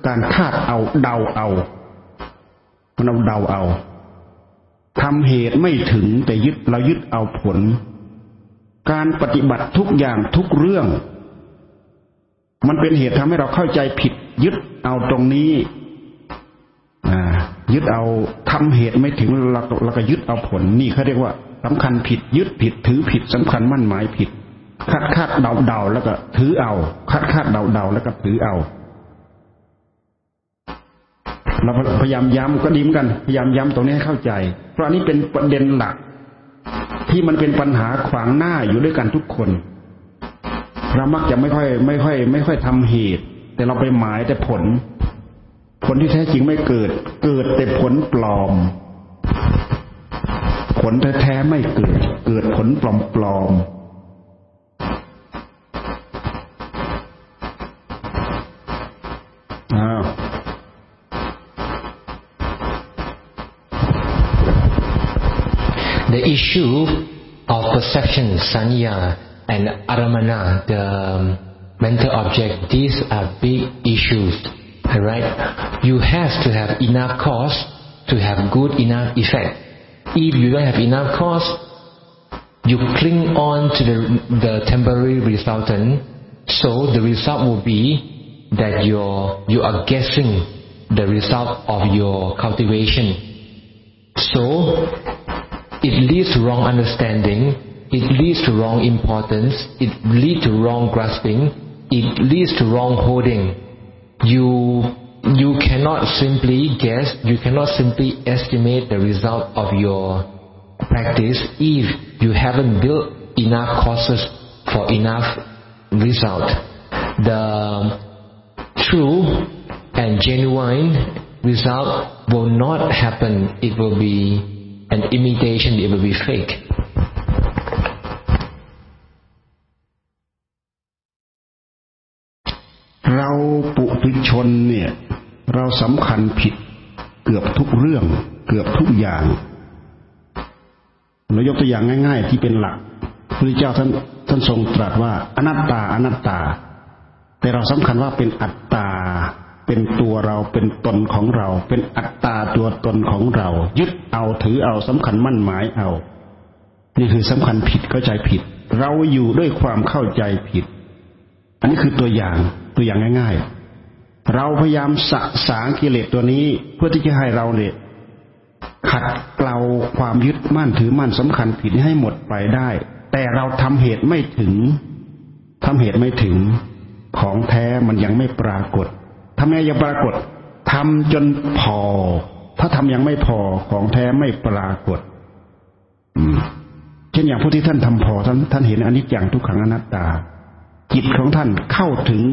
การคาดเอาเดาเอามันเอาเดาเอาทำเหตุไม่ถึงแต่ยึดเรายึดเอาผล การปฏิบัติทุกอย่างทุกเรื่อง มันเป็นเหตุทำให้เราเข้าใจผิด ยึดเอาตรงนี้อ่ายึดเอาทำเหตุไม่ถึงเราเราก็ยึดเอาผล นี่เขาเรียกว่า สำคัญผิดยึดผิดถือผิดสำคัญมั่นหมายผิดคาดคาดเดาเดาแล้วก็ถือเอาคาดคาดเดาเดาแล้วก็ถือเอา เราพยายามย้ำก็ดีเหมือนกัน พยายามย้ำตรงนี้ให้เข้าใจ เพราะอันนี้เป็นประเด็นหลัก ที่มันเป็นปัญหาขวางหน้าอยู่ด้วยกันทุกคนเรามักจะไม่ค่อย ไม่ค่อย ไม่ค่อยทำเหตุ แต่เราไปหมายแต่ผล ผลที่แท้จริงไม่เกิด เกิดแต่ผลปลอม ผลแท้ๆไม่เกิด เกิดผลปลอมๆอ้า
The issue of perception, sanya, and aramana, the um, mental object, these are big issues. Alright? You have to have enough cause to have good enough effect. If you don't have enough cause, you cling on to the, the temporary resultant, so the result will be that you're, you are guessing the result of your cultivation. So, it leads to wrong understanding, it leads to wrong importance, it leads to wrong grasping, it leads to wrong holding. You, you cannot simply guess, you cannot simply estimate the result of your practice if you haven't built enough causes for enough result. The true and genuine result will not happen. It will be an imitation, it will be fake.
เราสำคัญผิดเกือบทุกเรื่อง เกือบทุกอย่างเรายกตัวอย่างง่าย ๆ ที่เป็นหลักพระเจ้าท่านท่านทรงตรัสว่า อนัตตาอนัตตา แต่เราสำคัญว่าเป็นอัตตา เป็นตัวเราเป็นตนของเรา เป็นอัตตาตัวตนของเรา ยึดเอาถือเอาสำคัญมั่นหมายเอา นี่คือสำคัญผิดเข้าใจผิด เราอยู่ด้วยความเข้าใจผิด อันนี้คือตัวอย่างตัวอย่างง่าย ๆ เราพยายามสะสางกิเลสตัวนี้ เพื่อที่จะให้เราเนี่ยขัดเกลาความยึดมั่นถือมั่นสำคัญผิดให้หมดไปได้ แต่เราทำเหตุไม่ถึงทำเหตุไม่ถึงของแท้มันยังไม่ปรากฏทำไงยังปรากฏทำจนพอ ถ้าทำยังไม่พอของแท้ไม่ปรากฏอืมเช่นอย่างผู้ที่ท่านทำพอท่านท่านเห็นอนิจจังทุกขังอนัตตา จิตของท่านเข้าถึง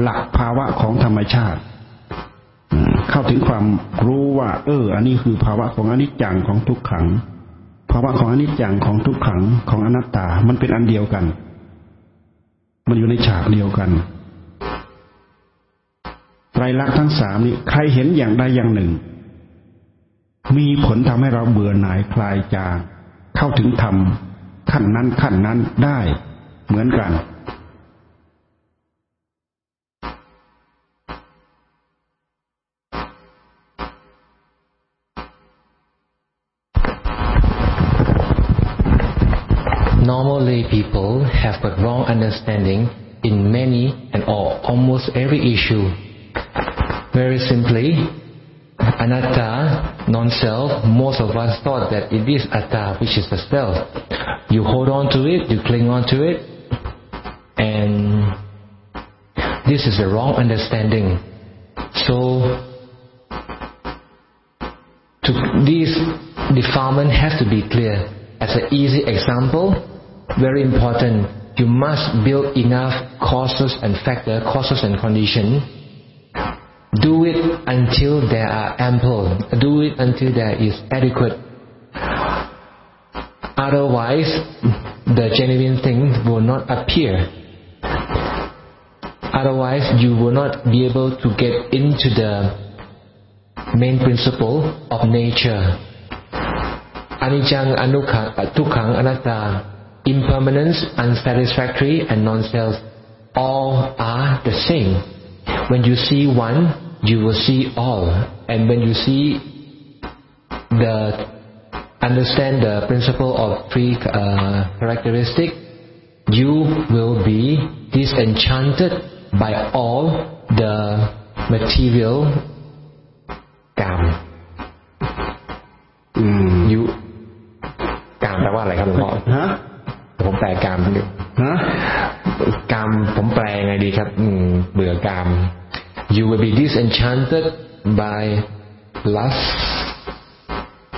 หลักภาวะของธรรมชาติเข้าถึงความรู้ว่า เออ อันนี้คือภาวะของอนิจจังของทุกขัง ภาวะของอนิจจังของทุกขังของอนัตตา มันเป็นอันเดียวกัน มันอยู่ในฉากเดียวกันไตรลักษณ์ทั้งสามนี้ใครเห็นอย่างใดอย่างหนึ่ง มีผลทำให้เราเบื่อหน่ายคลายจางเข้าถึงธรรมขั้นนั้นขั้นนั้นได้เหมือนกัน
People have a wrong understanding in many and or almost every issue. Very simply, anatta, non-self, most of us thought that it is atta, which is the self. You hold on to it, you cling on to it, and this is a wrong understanding. So, to, this defilement has to be clear. As an easy example, very important. You must build enough causes and factor, causes and condition. Do it until there are ample. Do it until there is adequate. Otherwise, the genuine thing will not appear. Otherwise, you will not be able to get into the main principle of nature. Anicca, anukkha, tukkhang, anatta, impermanence, unsatisfactory, and non-self all are the same. When you see one, you will see all. And when you see the understand the principle of three uh, you will be disenchanted by all the material will be disenchanted by lust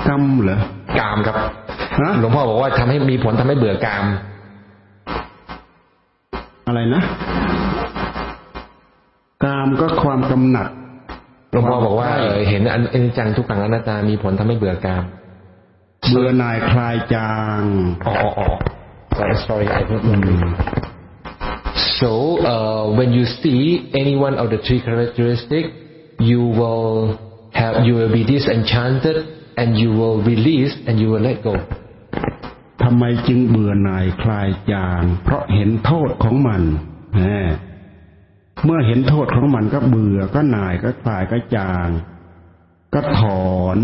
กรรมเหรอกา
มครับ
ฮะ
หลวงพ่อบอกว่าทำให้มีผลทำให้เบื่อกาม
อะไรนะกามก็ความกำหนัด
หลวงพ่อบอกว่าเออเห็นอันอนิจจังทุกขังอนัตตามีผลทำให้เบื่อกาม
เบื่อหน่ายคลายจาง
อ๋ออ๋ออ๋อ sorry sorry I don't know so uh, when you see any one of the three characteristic you will have you will be disenchanted and you will release and you will let go
ทำไมจึงเบื่อหน่ายคลายจางเพราะเห็นโทษของมันเมื่อเห็นโทษของมันก็เบื่อก็หน่ายก็คลายก็จาง ก็ถอน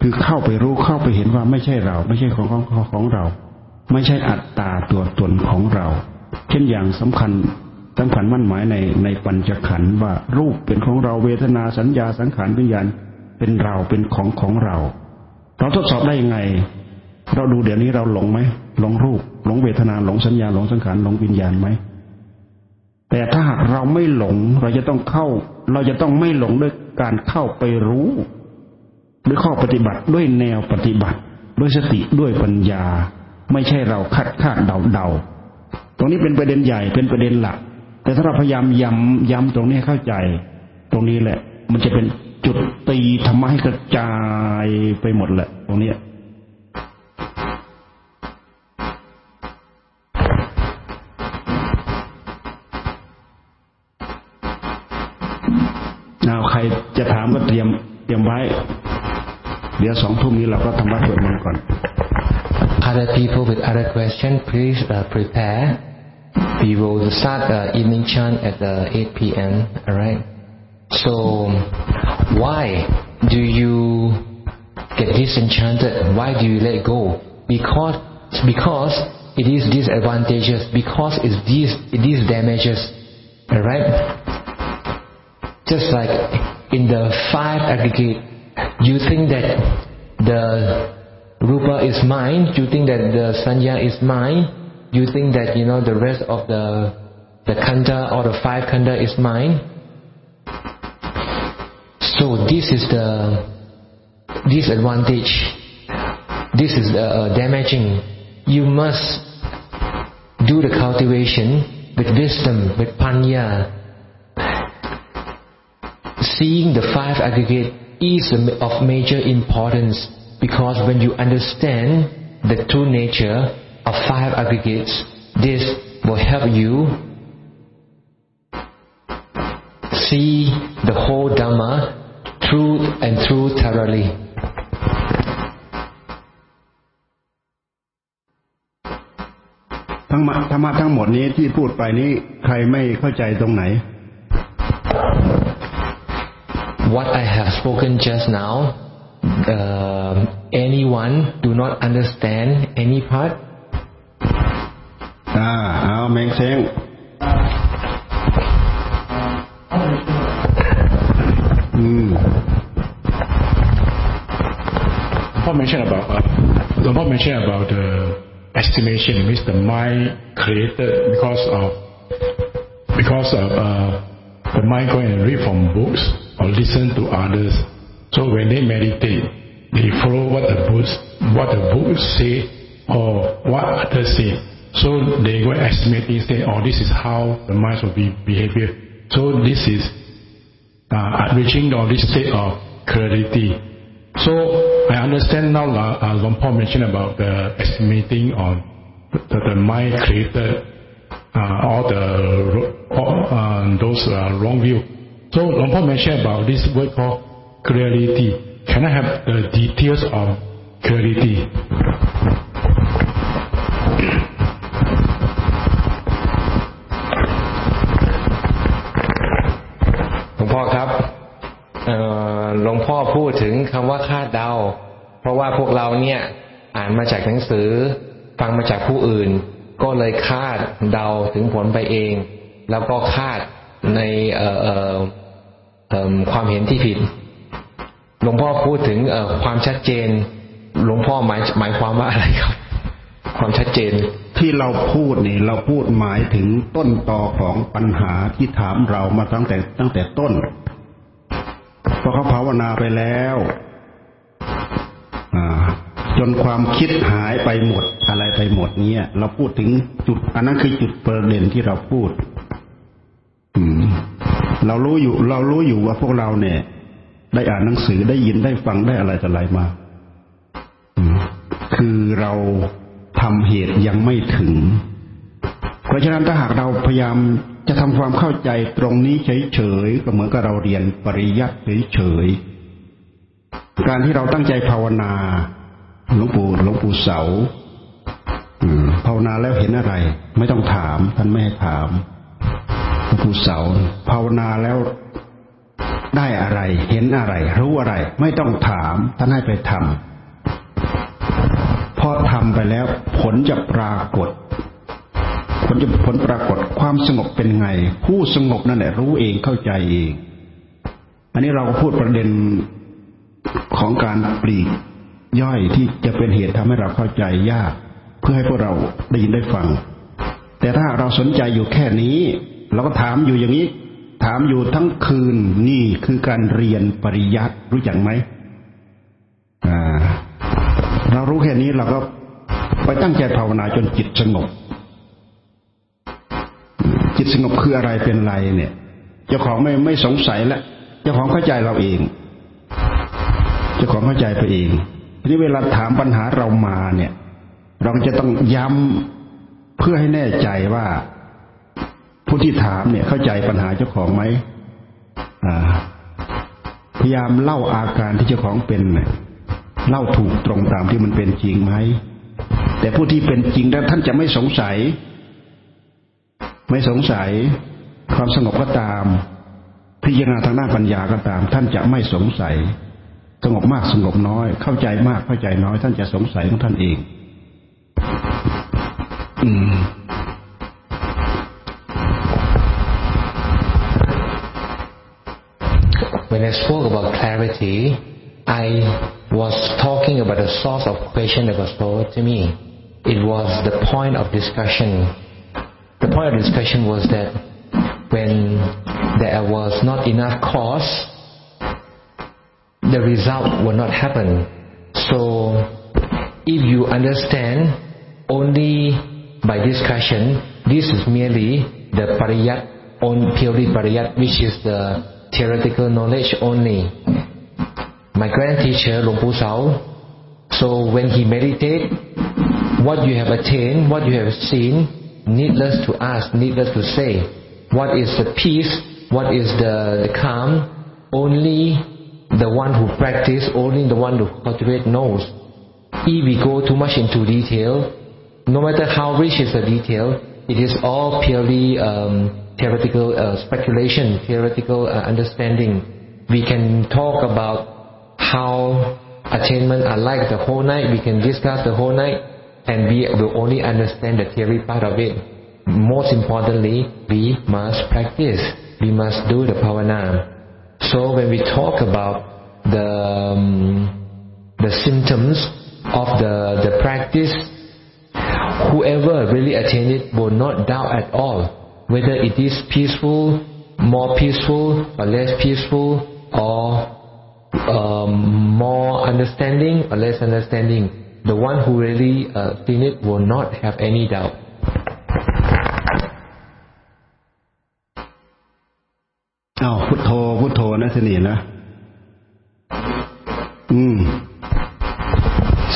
คือเข้าไปรู้เข้าไปเห็นว่าไม่ใช่เรา ไม่ใช่ของของของเรา ไม่ใช่อัตตาตัวตนของเรา ช่นอย่างสำคัญสำคัญมั่นหมายในในปัญจขันธ์ว่ารูปเป็นของเราเวทนาสัญญาสังขารวิญญาณเป็นเราเป็นของของเรา เราทดสอบได้ยังไง เราดูเดี๋ยวนี้เราหลงไหมหลงรูปหลงเวทนาหลงสัญญาหลงสังขารหลงวิญญาณไหมแต่ถ้าหากเราไม่หลงเราจะต้องเข้า เราจะต้องไม่หลงด้วยการเข้าไปรู้ด้วยข้อปฏิบัติด้วยแนวปฏิบัติ ด้วยสติด้วยปัญญา ไม่ใช่เราคาดคาดเดาเดา ตรงนี้เป็นประเด็นใหญ่เป็นประเด็นหลัก แต่ถ้าเราพยายามย้ำย้ำตรงนี้ให้เข้าใจ ตรงนี้แหละ มันจะเป็นจุดตีธรรมะให้กระจายไปหมดแหละ ตรงนี้เอาใครจะถามก็เตรียมเตรียมไว้ เดี๋ยวสองทุ่มนี้เราก็ทำวัดสวดมนต์ก่อน
Other people with other question, please uh, prepare. We will start uh, evening chant at uh, 8 p.m. Alright. So, why do you get disenchanted? Why do you let go? Because because it is disadvantageous. Because it is it is damages. Alright. just like in the five aggregate, you think that the rupa is mine, you think that the sanya is mine, you think that you know the rest of the the kanda or the five kanda is mine. So this is the disadvantage. This is uh, damaging. You must do the cultivation with wisdom, with panya. Seeing the five aggregate is of major importance because when you understand the true nature of five aggregates, this will help you see the whole Dhamma through and through thoroughly. What I have spoken just now uh, anyone do not understand any part?
อ่าเอาแมงเซง อืม
Paul mentioned about uh, Paul mentioned about the estimation means the mind created because of because of uh, the mind going and read from books or listen to others. so when they meditate, they follow what the books what the books say or what others say. So they go estimate instead, oh this is how the mind will be behavior. So this is uh, reaching all this state of clarity. So I understand now uh, uh, Long Paul mentioned about the estimating on the, the mind created uh, all the all, uh, those uh, wrong view. So Long Paul mentioned about this word called clarity. Can I have the details of clarity?
หลวงพ่อครับหลวงพ่อพูดถึงคำว่าคาดเดา เพราะว่าพวกเราเนี่ยอ่านมาจากหนังสือ ฟังมาจากผู้อื่น ก็เลยคาดเดาถึงผลไปเอง แล้วก็คาดในความเห็นที่ผิด หลวงพ่อพูดถึงเออความชัดเจน หลวงพ่อหมายหมายความว่าอะไรครับ ความชัดเจน
ที่เราพูดนี่เราพูดหมายถึงต้นตอของปัญหาที่ถามเรามาตั้งแต่ตั้งแต่ต้นพอเขาภาวนาไปแล้วจนความคิดหายไปหมดอะไรไปหมดเนี่ย เราพูดถึงจุด อันนั้นคือจุดประเด็นที่เราพูดเรารู้อยู่ เรารู้อยู่ว่าพวกเราเนี่ย ได้อ่านหนังสือได้ยินได้ฟังได้อะไรต่ออะไรมา คือเราทำเหตุยังไม่ถึง เพราะฉะนั้นถ้าหากเราพยายามจะทำความเข้าใจตรงนี้เฉยๆก็เหมือนกับเราเรียนปริยัติเฉยๆการที่เราตั้งใจภาวนาหลวงปู่หลวงปู่เสาภาวนาแล้วเห็นอะไร ไม่ต้องถามท่านไม่ให้ถามหลวงปู่เสาภาวนาแล้ว ได้อะไร เห็นอะไร รู้อะไร ไม่ต้องถามท่านให้ไปทำพอทำไปแล้ว ผลจะปรากฏ ผลจะผลปรากฏความสงบเป็นไง ผู้สงบนั่นแหละรู้เองเข้าใจเอง อันนี้เราก็พูดประเด็นของการปลีกย่อยที่จะเป็นเหตุทำให้เราเข้าใจยาก เพื่อให้พวกเราได้ยินได้ฟัง แต่ถ้าเราสนใจอยู่แค่นี้ เราก็ถามอยู่อย่างนี้ ถามอยู่ทั้งคืนนี่คือการเรียนปริยัติรู้จักไหมเรารู้แค่นี้เราก็ไปตั้งใจภาวนาจนจิตสงบ จิตสงบคืออะไรเป็นไรเนี่ย เจ้าของไม่ไม่สงสัยแล้วเจ้าของเข้าใจเราเอง เจ้าของเข้าใจไปเองทีนี้เวลาถามปัญหาเรามาเนี่ย เราจะต้องย้ำเพื่อให้แน่ใจว่า ผู้ที่ถามเนี่ยเข้าใจปัญหาเจ้าของไหมพยายามเล่าอาการที่เจ้าของเป็นเนี่ยเล่าถูกตรงตามที่มันเป็นจริงไหมแต่ผู้ที่เป็นจริงแล้วท่านจะไม่สงสัย ไม่สงสัย ความสงบก็ตาม พิจารณาทางด้านปัญญาก็ตาม ท่านจะไม่สงสัย สงบมากสงบน้อย เข้าใจมากเข้าใจน้อย ท่านจะสงสัยของท่านเอง อืม
when I spoke about clarity, I was talking about the source of question that was posed to me. It was the point of discussion. The point of discussion was that when there was not enough cause, the result will not happen. So if you understand only by discussion, this is merely the pariyat, on purely pariyat, which is the theoretical knowledge only. My grand teacher, Luang Sao, so when he meditate, what you have attained, what you have seen, needless to ask, needless to say, what is the peace, what is the, the calm, only the one who practice, only the one who cultivate knows. If we go too much into detail, no matter how rich is the detail, it is all purely um, theoretical uh, speculation, theoretical uh, understanding. We can talk about how attainment are like the whole night, we can discuss the whole night, and we will only understand the theory part of it. Most importantly, we must practice. We must do the bhavana. So when we talk about the um, the symptoms of the the practice, whoever really attained it will not doubt at all whether it is peaceful, more peaceful or less peaceful, or um, more understanding or less understanding. The one who really uh, seen it will not have any doubt.
อ้าวพุทโธพุทโธนะทีนี่นะ อืม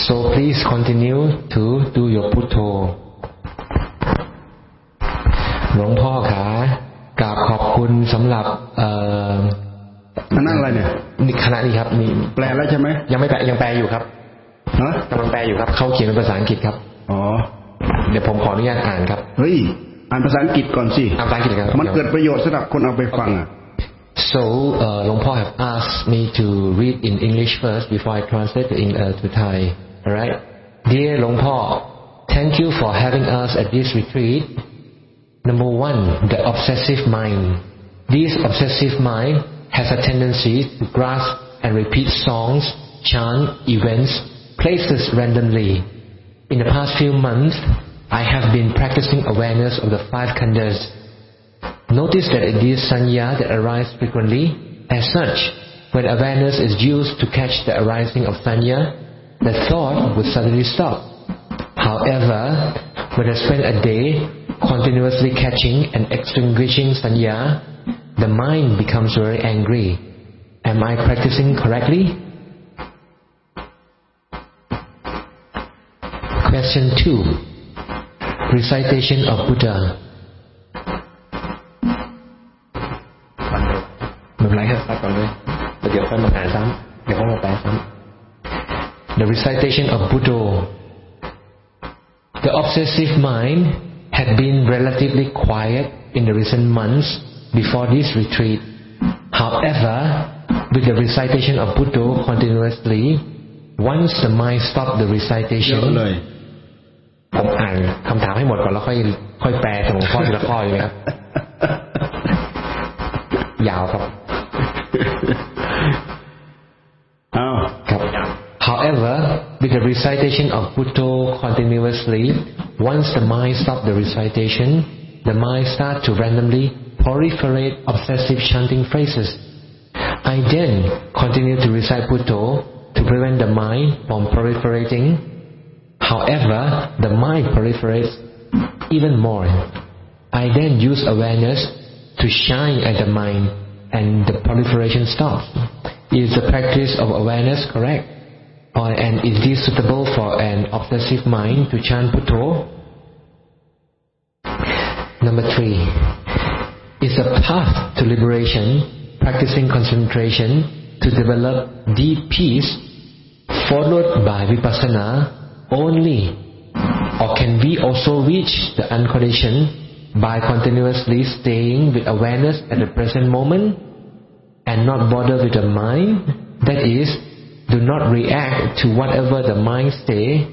So please continue to do your putto. หลวงพ่อขากราบขอบคุณสำหรับ เอ่อ
มานั่งอะไรเนี่ย
นี่คณะนี้ครับนี่
แปลแล้วใช่ไหม
ยังไม่แปลยังแปลอยู่ครับ
ฮะ
กำลังแปลอยู่ครับเขาเขียนเป็นภาษาอังกฤษครับ
อ๋อ
เดี๋ยวผมขออนุญาตอ่านครับ
เฮ้ยอ่านภาษาอังกฤษก่อนสิ
อ่านภาษาอังกฤษครับ
มันเกิดประโยชน์สำหรับคนเอาไปฟังอะ
So uh, Long Po have asked me to read in English first before I translate in, uh, to Thai. Alright? Dear Long Po, thank you for having us at this retreat. Number one, the obsessive mind. This obsessive mind has a tendency to grasp and repeat songs, chant, events, places randomly. In the past few months, I have been practicing awareness of the five khandhas Notice that it is sanya that arise frequently. As such, when awareness is used to catch the arising of sanya, the thought would suddenly stop. However, when I spend a day continuously catching and extinguishing sanya, the mind becomes very angry. Am I practicing correctly? Question 2. Recitation of Buddha. ไม่เป็นไรครับก่อนเลยเดี๋ยวค่อยมาอ่านซ้ำเดี๋ยวค่อยมาแปลซ้ำ The recitation of Buddha The obsessive mind had been relatively quiet in the recent months before this retreat. However, with the recitation of Buddha continuously, once the mind stopped the
เย
recitation,
อะเลย
ผมอ่านคำถามให้หมดก่อนแล้วค่อยค่อยแปลสมองข้อทีละข้ออยู่ไหมครับ ยาวครับ with the recitation of Buddha continuously, once the mind stops the recitation, the mind starts to randomly proliferate obsessive chanting phrases. I then continue to recite Buddha to prevent the mind from proliferating. However, the mind proliferates even more. I then use awareness to shine at the mind and the proliferation stops. Is the practice of awareness correct? Or, and is this suitable for an obsessive mind to chant Buddha? Number three, is a path to liberation, practicing concentration to develop deep peace, followed by vipassana only, or can we also reach the unconditioned by continuously staying with awareness at the present moment and not bother with the mind? That is, do not react to whatever the mind say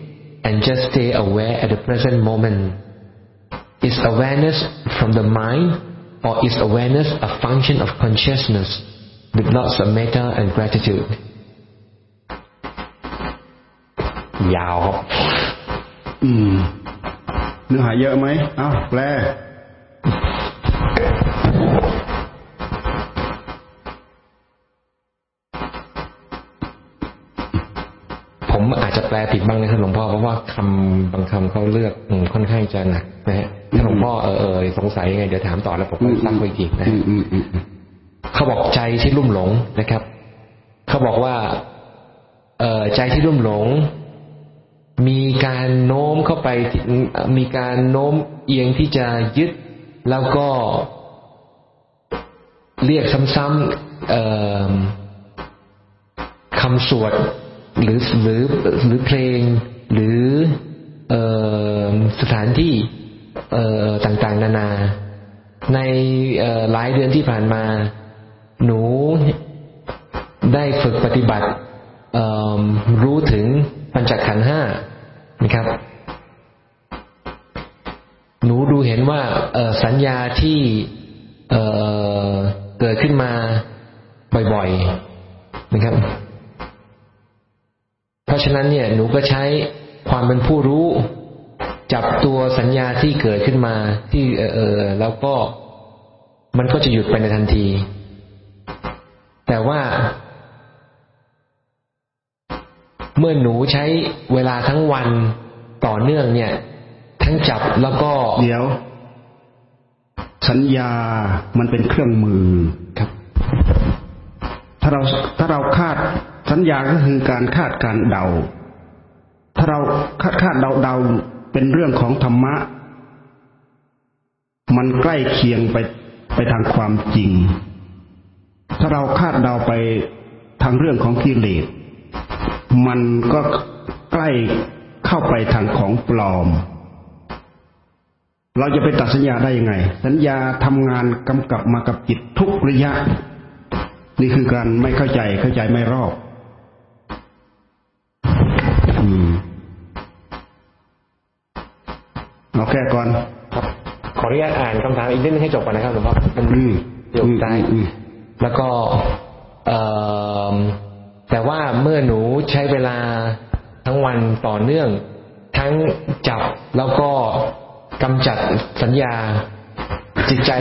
and just stay aware at the present moment. Is awareness from the mind or is awareness a function of consciousness? with lots of metta and gratitude ยาวครับ
อืม เนื้อหาเยอะไหมเอ้าแปล
ลผิดบ้างนะครับหลวงพ่อเพราะว่าคำบางคำเขาเลือกอืมค่อนข้างจะหนักนะฮะถ้าหลวงพ่อเออเออสงสัยยังไงเดี๋ยวถามต่อแล้วผมก็ซักไว้อีกทีนะ
อื
ฮะ
มอืมอืมอืม
เขาบอกใจที่ลุ่มหลงนะครับ เขาบอกว่า เอ่อใจที่ลุ่มหลง มีการโน้มเข้าไปที่มีการโน้มเอียงที่จะยึด แล้วก็เรียกซ้ำๆเอ่อคำสวด หรือหรือหรือเพลง หรือเอ่อสถานที่เอต่างๆ นานา ในเอหลายเดือนที่ผ่านมา หนูได้ฝึกปฏิบัติเอรู้ถึงปัญจขันธ์ห้านะครับ หนูดูเห็นว่าเอสัญญาที่เอเกิดขึ้นมาบ่อยๆนะครับ ราะฉะนั้นเนี่ยหนูก็ใช้ความเป็นผู้รู้ จับตัวสัญญาที่เกิดขึ้นมาที่เออเออแล้วก็มันก็จะหยุดไปในทันที แต่ว่า เมื่อหนูใช้เวลาทั้งวันต่อเนื่องเนี่ย ทั้งจับแล้วก็
เดี๋ยว สัญญามันเป็นเครื่องมือ
ครับ
สัญญาก็คือการคาดการเดา ถ้าเราคาดคาดเดาเดาเป็นเรื่องของธรรมะ มันใกล้เคียงไปไปทางความจริง ถ้าเราคาดเดาไปทางเรื่องของกิเลส มันก็ใกล้เข้าไปทางของปลอม เราจะไปตัดสัญญาได้ยังไง สัญญาทำงานกำกับมากับจิตทุกระยะ นี่คือการไม่เข้าใจเข้าใจไม่รอบ เอาแก้ก่อน
ครับขออนุญาตอ่านคำถามอีกนิดนึงให้จบก่อนนะครับหลวงพ่อมัน
อืม
ประโยคท้าย
อืม
แล้วก็เอ่อแต่ว่าเมื่อหนูใช้เวลาทั้งวันต่อเนื่อง ทั้งจับแล้วก็กำจัดสัญญา จิตใจ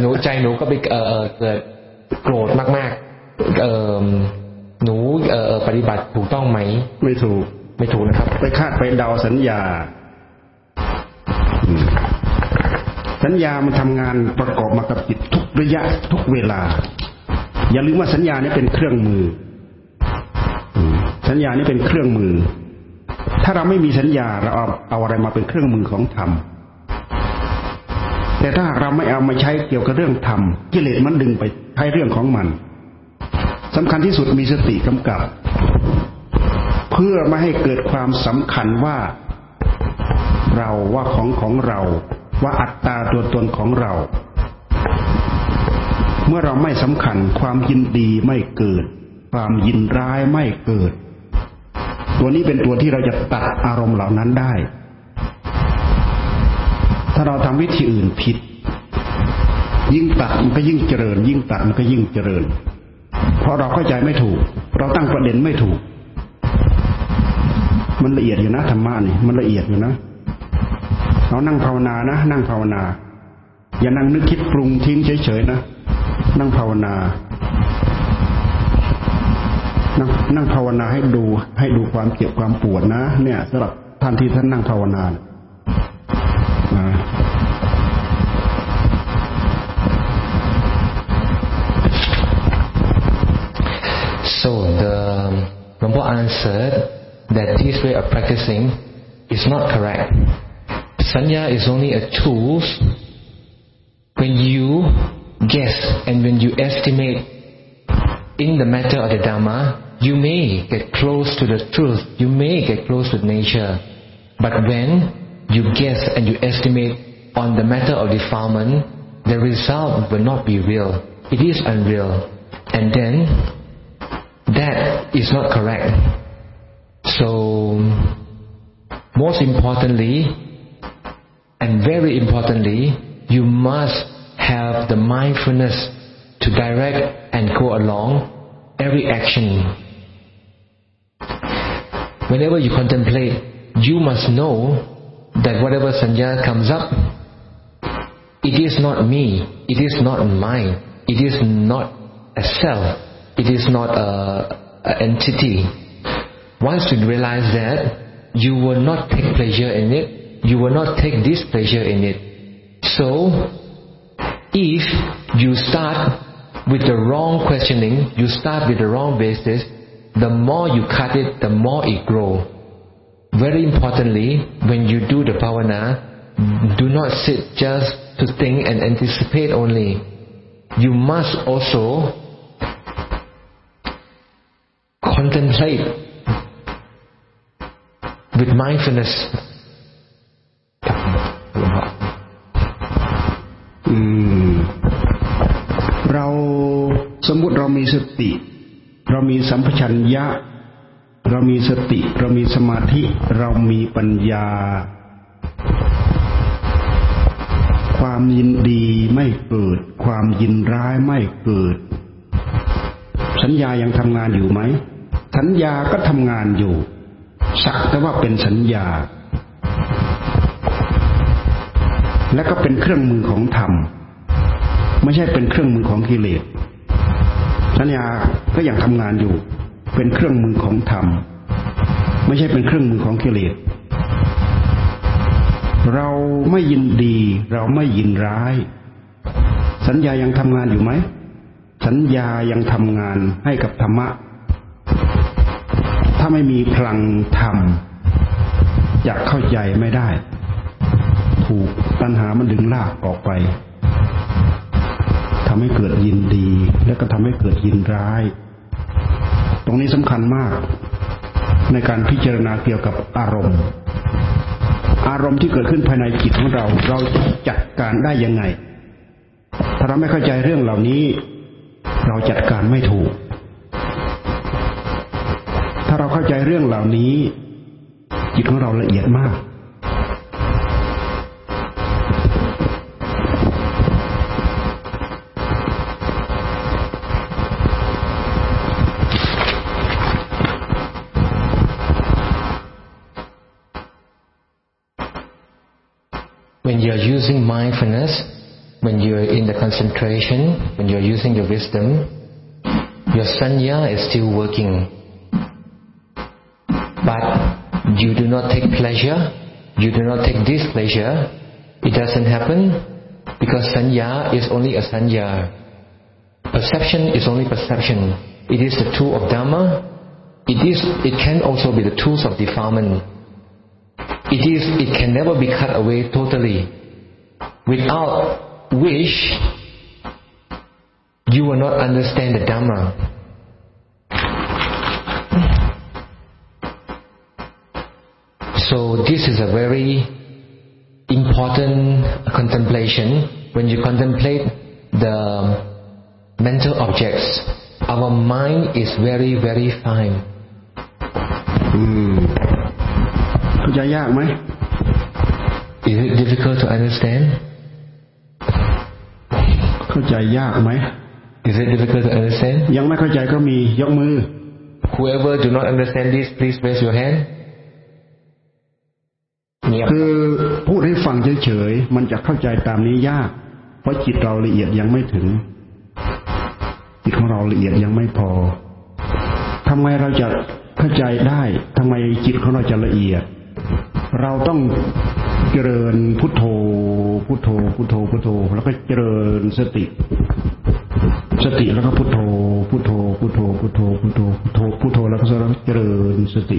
หนูใจหนูก็ไปเอ่อเอ่อเกิดโกรธมากๆเอ่อหนูเอ่อเอ่อปฏิบัติถูกต้องไหม
ไม่ถูก
ไม่ถูกนะครับ
ไปคาดไปเดาสัญญาอืมสัญญามันทำงานประกอบมากับจิตทุกระยะทุกเวลา อย่าลืมว่าสัญญานี้เป็นเครื่องมืออืมสัญญานี้เป็นเครื่องมือ ถ้าเราไม่มีสัญญาเราเอาเอาอะไรมาเป็นเครื่องมือของธรรมแต่ถ้าหากเราไม่เอามาใช้เกี่ยวกับเรื่องธรรมกิเลสมันดึงไปใช้เรื่องของมันสำคัญที่สุดมีสติกำกับ เพื่อไม่ให้เกิดความสำคัญว่าเราว่าของของเราว่าอัตตาตัวตนของเรา เมื่อเราไม่สำคัญความยินดีไม่เกิด ความยินร้ายไม่เกิด ตัวนี้เป็นตัวที่เราจะตัดอารมณ์เหล่านั้นได้ ถ้าเราทำวิธีอื่นผิด ยิ่งตัดมันก็ยิ่งเจริญ ยิ่งตัดมันก็ยิ่งเจริญ เพราะเราเข้าใจไม่ถูก เราตั้งประเด็นไม่ถูก มันละเอียดอยู่นะธรรมะนี่มันละเอียดอยู่นะเรานั่งภาวนานะนั่งภาวนา อย่านั่งนึกคิดปรุงทิ้งเฉยๆนะนั่งภาวนานั่งนั่งภาวนาให้ดู ให้ดูความเจ็บความปวดนะ เนี่ยสำหรับท่านที่ท่านนั่งภาวนาอ่า
So the Rampo answered that this way of practicing is not correct. Sanya is only a tool when you guess and when you estimate in the matter of the Dharma, you may get close to the truth, you may get close to nature. But when you guess and you estimate on the matter of defilement, the result will not be real. It is unreal. And then that is not correct. So, most importantly, and very importantly, you must have the mindfulness to direct and go along every action. Whenever you contemplate, you must know that whatever sanya comes up, it is not me, it is not mine, it is not a self, it is not a, a entity. Once you realize that, you will not take pleasure in it, you will not take displeasure in it. So, if you start with the wrong questioning, you start with the wrong basis, the more you cut it, the more it grows. Very importantly, when you do the bhavana, do not sit just to think and anticipate only. You must also contemplate with mindfulness
อืมเราสมมุติเรามีสติ เรามีสัมปชัญญะ เรามีสติ เรามีสมาธิ เรามีปัญญา ความยินดีไม่เกิด ความยินร้ายไม่เกิด สัญญายังทำงานอยู่ไหม สัญญาก็ทำงานอยู่ สักแต่ว่าเป็นสัญญา และก็เป็นเครื่องมือของธรรม ไม่ใช่เป็นเครื่องมือของกิเลสสัญญาก็ยังทำงานอยู่ เป็นเครื่องมือของธรรม ไม่ใช่เป็นเครื่องมือของกิเลสเราไม่ยินดี เราไม่ยินร้าย สัญญายังทำงานอยู่ไหม สัญญายังทำงานให้กับธรรมะาไม่มีพลังธรรมจะเข้าใจไม่ได้ ถูกตัณหามันดึงลากออกไปทำให้เกิดยินดี แล้วก็ทำให้เกิดยินร้าย ตรงนี้สำคัญมาก ในการพิจารณาเกี่ยวกับอารมณ์ อารมณ์ที่เกิดขึ้นภายในจิตของเรา เราจัดการได้ยังไง ถ้าเราไม่เข้าใจเรื่องเหล่านี้ เราจัดการไม่ถูก เรื่องเหล่านี้ จิตของเราละเอียดมาก
when you are using mindfulness, when you are in the concentration, when you are using your wisdom, your sanya is still working. But you do not take pleasure, you do not take displeasure. It doesn't happen because sanya is only a sanya. Perception is only perception. It is the tool of Dharma. It is. It can also be the tools of defilement. It is. It can never be cut away totally. Without which, you will not understand the Dhamma. So this is a very important contemplation. When you contemplate the mental objects, our mind is very, very fine.
อืมเข้าใจยากไหม
Is it difficult to understand?
เข้าใจยากไหม
Is it difficult to understand?
ยังไม่เข้าใจก็มียกมือ
Whoever do not understand this, please raise your hand.
คือพูดให้ฟังเฉยๆ มันจะเข้าใจตามนี้ยาก เพราะจิตเราละเอียดยังไม่ถึง จิตของเราละเอียดยังไม่พอทำไมเราจะเข้าใจได้ทำไมจิตของเราจะละเอียด เราต้องเจริญพุทโธ พุทโธ พุทโธ พุทโธ แล้วก็เจริญสติ สติแล้วก็พุทโธ พุทโธ พุทโธ พุทโธ พุทโธ พุทโธ พุทโธ แล้วก็เจริญสติ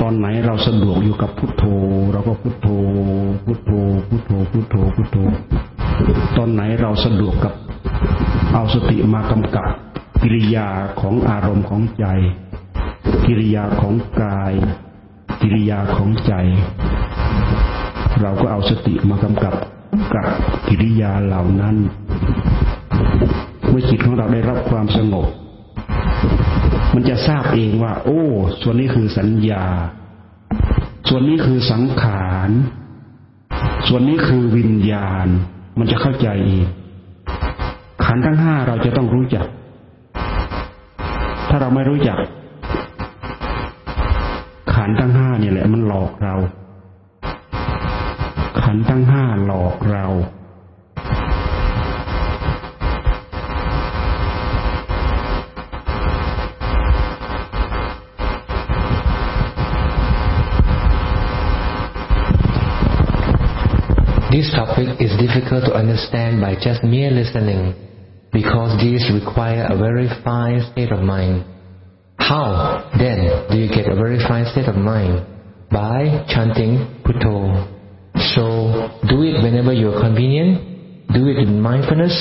ตอนไหนเราสะดวกอยู่กับพุทโธ เราก็พุทโธ พุทโธ พุทโธ พุทโธ พุทโธ ตอนไหนเราสะดวกกับเอาสติมากำกับกิริยาของอารมณ์ของใจ กิริยาของกาย กิริยาของใจ เราก็เอาสติมากำกับกับกิริยาเหล่านั้นเมื่อจิตของเราได้รับความสงบ มันจะทราบเองว่า โอ้ ส่วนนี้คือสัญญา ส่วนนี้คือสังขาร ส่วนนี้คือวิญญาณ มันจะเข้าใจเองขันทั้งห้าเราจะต้องรู้จัก ถ้าเราไม่รู้จักขันทั้งห้าเนี่ยแหละ มันหลอกเรา
difficult to understand by just mere listening because these require a very fine state of mind. How then do you get a very fine state of mind? By chanting Putto. So do it whenever you're convenient. Do it in mindfulness.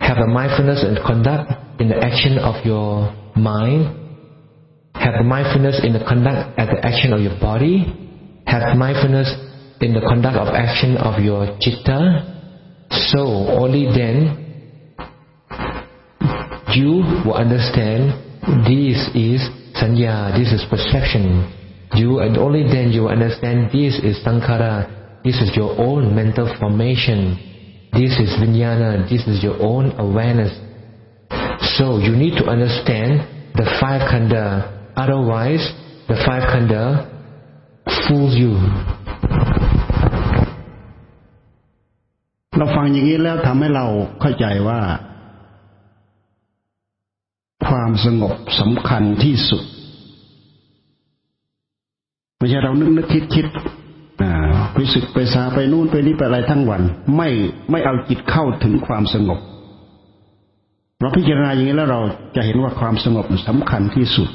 Have a mindfulness and conduct in the action of your mind. Have mindfulness in the conduct at the action of your body. Have mindfulness in the conduct of action of your chitta. So only then you will understand this is sanya, this is perception. You and only then you will understand this is sankhara, this is your own mental formation. This is vijnana, this is your own awareness. So you need to understand the five khandha, otherwise the five khandha fools you.
เราฟังอย่างนี้แล้วทำให้เราเข้าใจว่า ความสงบสำคัญที่สุดไม่ใช่เรานึกนึกคิดคิดไปสึกไปซาไปนู่นไปนี่ไปอะไรทั้งวัน ไม่ไม่เอาจิตเข้าถึงความสงบ เราพิจารณาอย่างนี้แล้วเราจะเห็นว่าความสงบสำคัญที่สุด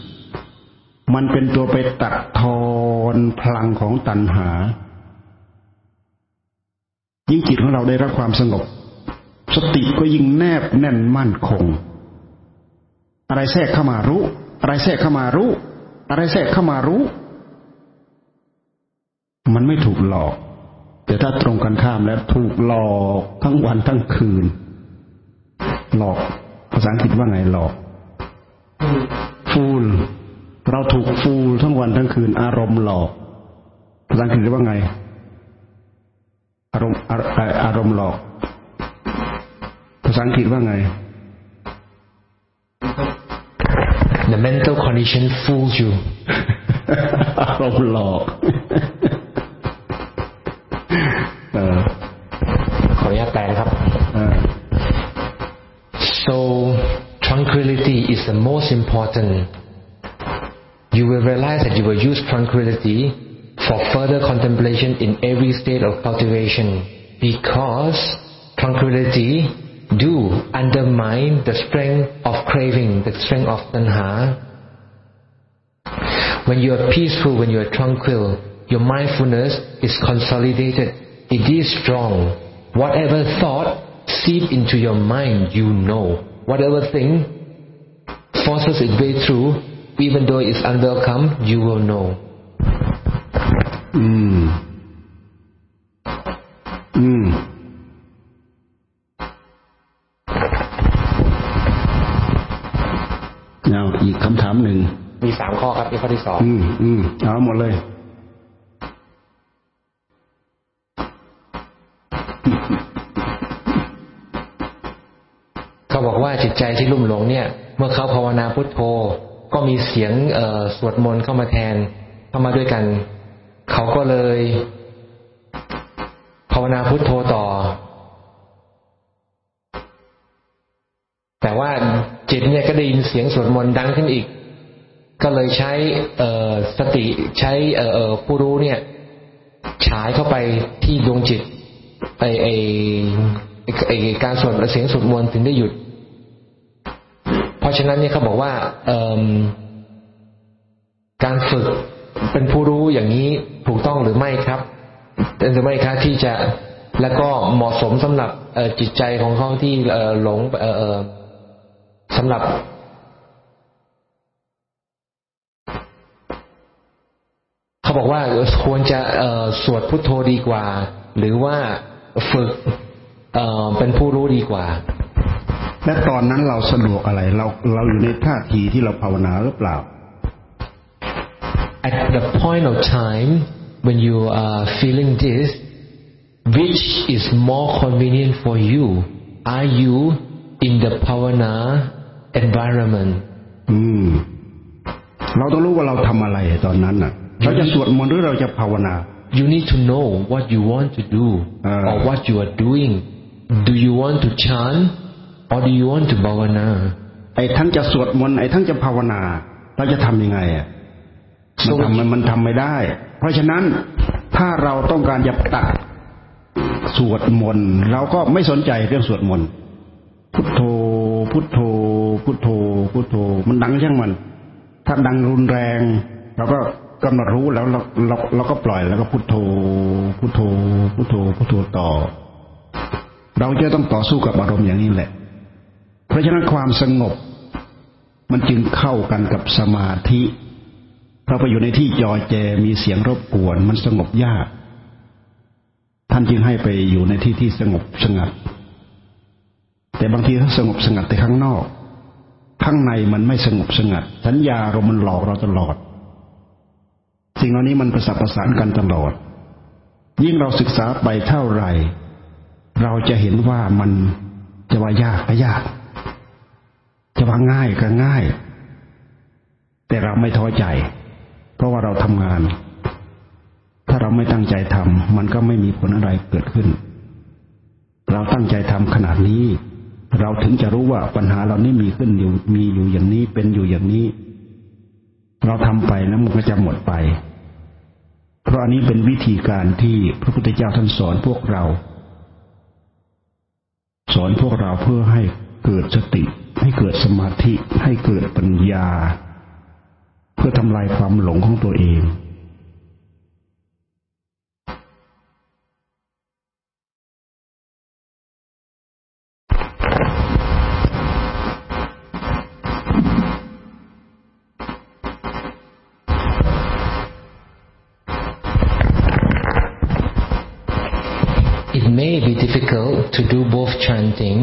มันเป็นตัวไปตัดทอนพลังของตัณหา ยิ่งจิตของเราได้รับความสงบ สติก็ยิ่งแนบแน่นมั่นคง อะไรแทรกเข้ามารู้ อะไรแทรกเข้ามารู้ อะไรแทรกเข้ามารู้ มันไม่ถูกหลอก แต่ถ้าตรงกันข้ามแล้วถูกหลอกทั้งวันทั้งคืน หลอกภาษาอังกฤษว่าไงหลอก ฟูล เราถูกฟูลทั้งวันทั้งคืน อารมณ์หลอกภาษาอังกฤษว่าไง อารมณ์อารมณ์หลอกภาษาอังกฤษว่าไง
The mental condition fools you
อารมณ์หลอก
ขออนุญาตแปลครับ so tranquility is the most important you will realize that you will use tranquility for further contemplation in every state of cultivation because tranquility do undermine the strength of craving, the strength of tanha. When you are peaceful, when you are tranquil, your mindfulness is consolidated. It is strong. Whatever thought seep into your mind, you know. Whatever thing forces its way through, even though it's unwelcome, you will know. อืม อืม
เอาอีกคำถามหนึ่ง
มีสามข้อครับนี่ข้อที่สอง
อืม อืม เอาหมดเลย
เขาบอกว่าจิตใจที่ลุ่มหลงเนี่ย เมื่อเขาภาวนาพุทโธ ก็มีเสียงสวดมนต์เข้ามาแทน เข้ามาด้วยกัน เขาก็เลยภาวนาพุทโธต่อ แต่ว่าจิตเนี่ยก็ได้ยินเสียงสวดมนต์ดังขึ้นอีก ก็เลยใช้สติใช้ผู้รู้เนี่ย ฉายเข้าไปที่ดวงจิตไอไอไอการสวดเสียงสวดมนต์ถึงได้หยุด เพราะฉะนั้นเนี่ยเขาบอกว่าการฝึก เป็นผู้รู้อย่างนี้ถูกต้องหรือไม่ครับหรือไม่ครับที่จะแล้วก็เหมาะสมสำหรับจิตใจของเขาที่หลงสำหรับ เขาบอกว่าควรจะสวดพุทโธดีกว่า หรือว่าฝึกเป็นผู้รู้ดีกว่า
และตอนนั้นเราสะดวกอะไร เราเราอยู่ในท่าทีที่เราภาวนาหรือเปล่า
at the point of time when you are feeling this, which is more convenient for you? are you in the Pavana environment
อืม เราต้องรู้ว่าเราทำอะไรตอนนั้นน่ะ เราจะสวดมนต์หรือเราจะภาวนา
you need to know what you want to do
Ah.
or what you are doing do you want to chant or do you want to bhavana
ไอ้ทั้งจะสวดมนต์ไอ้ทั้งจะภาวนา เราจะทำยังไงอ่ะ มันทำมันมันทำไม่ได้ เพราะฉะนั้นถ้าเราต้องการจะตัดสวดมนต์เราก็ไม่สนใจเรื่องสวดมนต์พุทโธ พุทโธ พุทโธ พุทโธ มันดังช่างมัน ถ้าดังรุนแรงเราก็กำหนดรู้แล้วเราเราเราก็ปล่อยแล้วก็พุทโธ พุทโธ พุทโธ พุทโธต่อ เราจะต้องต่อสู้กับอารมณ์อย่างนี้แหละ เพราะฉะนั้นความสงบ มันจึงเข้ากันกับสมาธิ เราไปอยู่ในที่จอแจมีเสียงรบกวนมันสงบยาก ท่านจึงให้ไปอยู่ในที่ที่สงบสงัด แต่บางทีถ้าสงบสงัดแต่ข้างนอก ข้างในมันไม่สงบสงัด สัญญาเรามันหลอกเราตลอด สิ่งเหล่านี้มันประสานประสานกันตลอด ยิ่งเราศึกษาไปเท่าไหร่ เราจะเห็นว่ามันจะว่ายากก็ยาก จะว่าง่ายก็ง่าย แต่เราไม่ท้อใจ เพราะว่าเราทำงาน ถ้าเราไม่ตั้งใจทำมันก็ไม่มีผลอะไรเกิดขึ้น เราตั้งใจทำขนาดนี้ เราถึงจะรู้ว่าปัญหาเรานี้มีขึ้นอยู่มีอยู่อย่างนี้เป็นอยู่อย่างนี้ เราทำไปแล้วมันก็จะหมดไป เพราะอันนี้เป็นวิธีการที่พระพุทธเจ้าท่านสอนพวกเรา สอนพวกเราเพื่อให้เกิดสติ ให้เกิดสมาธิให้เกิดปัญญา พื่อทำลายความหลงของตัวเอง
it may be difficult to do both chanting,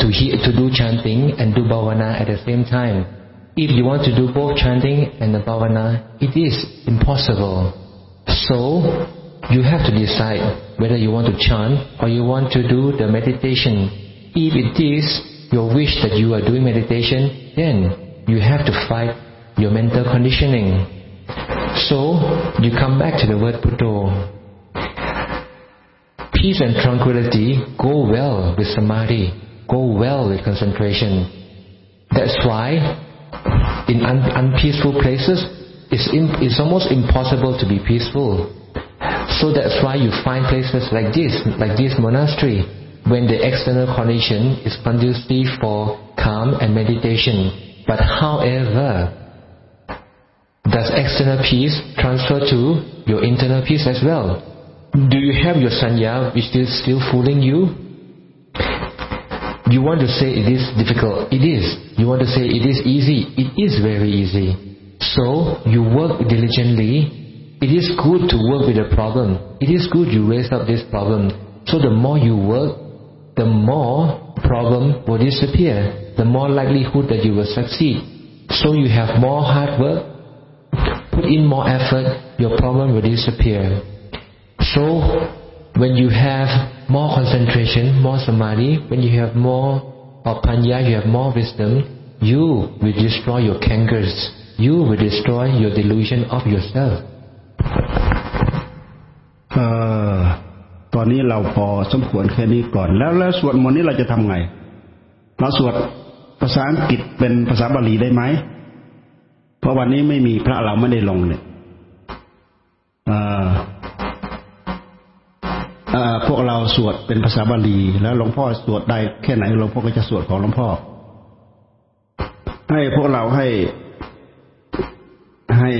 to hear, to do chanting and do bhavana at the same time. If you want to do both chanting and the bhavana, it is impossible. So you have to decide whether you want to chant or you want to do the meditation. If it is your wish that you are doing meditation, then you have to fight your mental conditioning. So you come back to the word Buddha peace and tranquility go well with samadhi, go well with concentration. That's why in un- unpeaceful places, it's, it's almost impossible to be peaceful. So that's why you find places like this, like this monastery, when the external condition is conducive for calm and meditation. But however, does external peace transfer to your internal peace as well? Do you have your sanya which is still fooling you? You want to say it is difficult. It is. You want to say it is easy. It is very easy. So you work diligently. It is good to work with a problem. It is good you raise up this problem. So the more you work, the more problem will disappear. The more likelihood that you will succeed. So you have more hard work. Put in more effort. Your problem will disappear. So, when you have more concentration, more samadhi, when you have more of panya, you have more wisdom, you will destroy your cankers. You will destroy your delusion of yourself.
เออตอนนี้เราพอสมควรแค่นี้ก่อน แล้วแล้วสวดมนต์นี้เราจะทำไง เราสวดภาษาอังกฤษเป็นภาษาบาลีได้ไหม เพราะวันนี้ไม่มีพระเราไม่ได้ลงเนี่ยเอ่อเอ่อ พวกเราสวดเป็นภาษาบาลี แล้วหลวงพ่อสวดได้แค่ไหนหลวงพ่อก็จะสวดของหลวงพ่อ ให้พวกเราให้ให้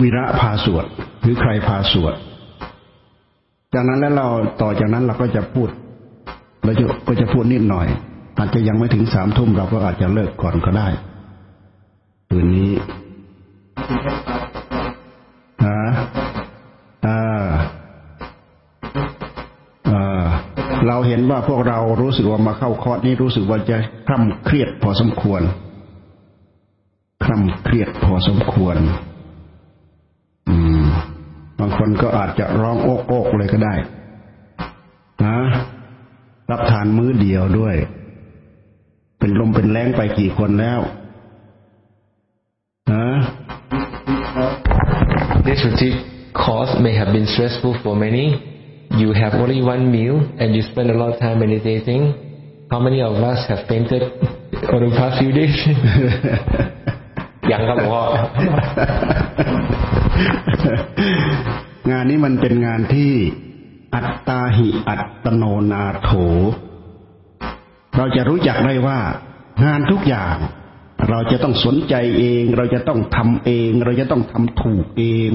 วีระพาสวดหรือใครพาสวด จากนั้นแล้วเราต่อจากนั้นเราก็จะพูดเราจะก็จะพูดนิดหน่อย อาจจะยังไม่ถึงสามทุ่มเราก็อาจจะเลิกก่อนก็ได้คืนนี้ ห็นว่าพวกเรารู้สึกว่ามาเข้าคอร์สนี้รู้สึกว่าจะคร่ำเครียดพอสมควร คร่ำเครียดพอสมควร อืม บางคนก็อาจจะร้องโอกโอกเลยก็ได้นะรับทานมื้อเดียวด้วย เป็นลมเป็นแรงไปกี่คนแล้วฮะ
This retreat course may have been stressful for many. You have only one meal and you spend a lot of time meditating. How many of us have fainted over the past few days? ยังครับหลวงพ่อ
งานนี้มันเป็นงานที่อัตตาหิอัตโนนาโถ เราจะรู้จักได้ว่า งานทุกอย่าง เราจะต้องสนใจเอง เราจะต้องทำเอง เราจะต้องทำถูกเอง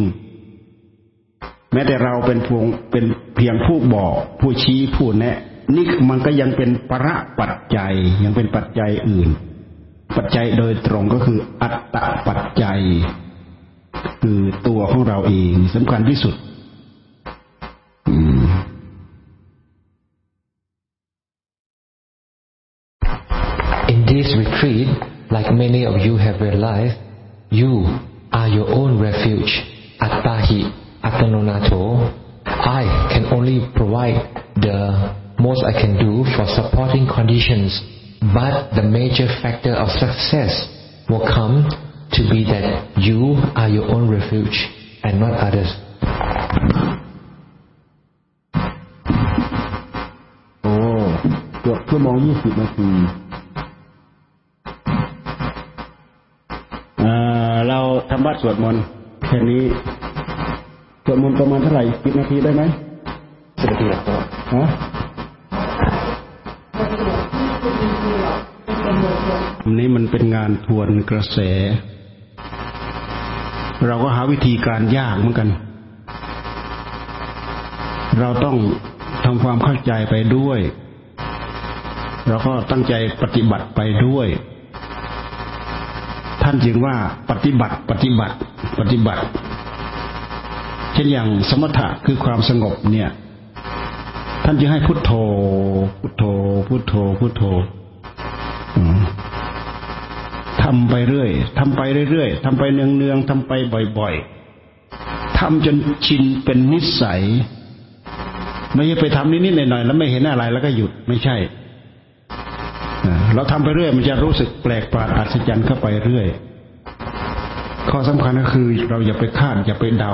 แม้แต่เราเป็นพวงเป็นเพียงผู้บอกผู้ชี้ผู้แนะนี่มันก็ยังเป็นประปัจจัยยังเป็นปัจจัยอื่น ปัจจัยโดยตรงก็คืออัตตปัจจัย คือตัวของเราเองสำคัญที่สุดอ
In this retreat, like many of you have realized, you are your own refuge. Attahi Atanonato. I can only provide the most I can do for supporting conditions, but the major factor of success will come to be that you are your own refuge and not others.
โอ้เกือบชั่วโมงยี่สิบนาทีเอ่อเราทำบัตรสวดมนต์แค่นี้ ส วดมนต์ประมาณเท่าไหร่สิบนาทีได้ไหม
สิบนาทีหรอ
ฮะอันนี้มันเป็นงานทวนกระแส เราก็หาวิธีการยากเหมือนกัน เราต้องทำความเข้าใจไปด้วย เราก็ตั้งใจปฏิบัติไปด้วย ท่านจึงว่าปฏิบัติปฏิบัติ ปฏิบัติ เช่นอย่างสมถะคือความสงบเนี่ย ท่านจึงให้พุทโธ พุทโธ พุทโธ พุทโธทำไปเรื่อยทำไปเรื่อยๆทำไปเนืองๆทำไปบ่อยๆทำจนชินเป็นนิสัย ไม่ใช่ไปทำนิดๆหน่อยๆแล้วไม่เห็นอะไรแล้วก็หยุดไม่ใช่เราทำไปเรื่อย มันจะรู้สึกแปลกประหลาดอัศจรรย์เข้าไปเรื่อย ข้อสำคัญก็คือเราอย่าไปคาดอย่าไปเดา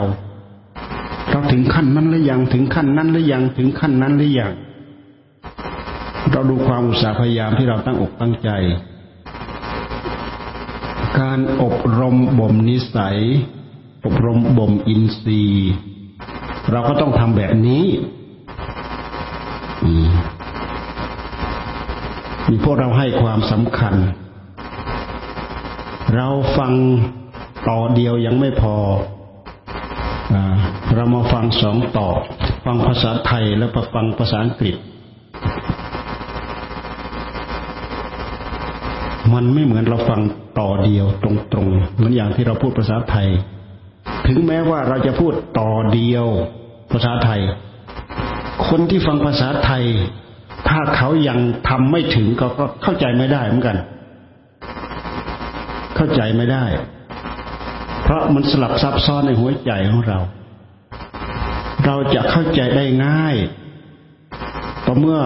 เราถึงขั้นนั้นหรือยังถึงขั้นนั้นหรือยังถึงขั้นนั้นหรือยังเราดูความอุตสาห์พยายามที่เราตั้งอกตั้งใจ การอบรมบ่มนิสัย อบรมบ่มอินทรีย์ เราก็ต้องทำแบบนี้มีพวกเราให้ความสำคัญ เราฟังต่อเดียวยังไม่พอ เรามาฟังสองต่อ ฟังภาษาไทยแล้วไปฟังภาษาอังกฤษ มันไม่เหมือนเราฟังต่อเดียวตรงๆเหมือนอย่างที่เราพูดภาษาไทย ถึงแม้ว่าเราจะพูดต่อเดียว ภาษาไทย คนที่ฟังภาษาไทย ถ้าเขายังทำไม่ถึงก็ก็เข้าใจไม่ได้เหมือนกัน เข้าใจไม่ได้ เพราะมันสลับซับซ้อนในหัวใจของเรา เราจะเข้าใจได้ง่ายต่อเมื่อ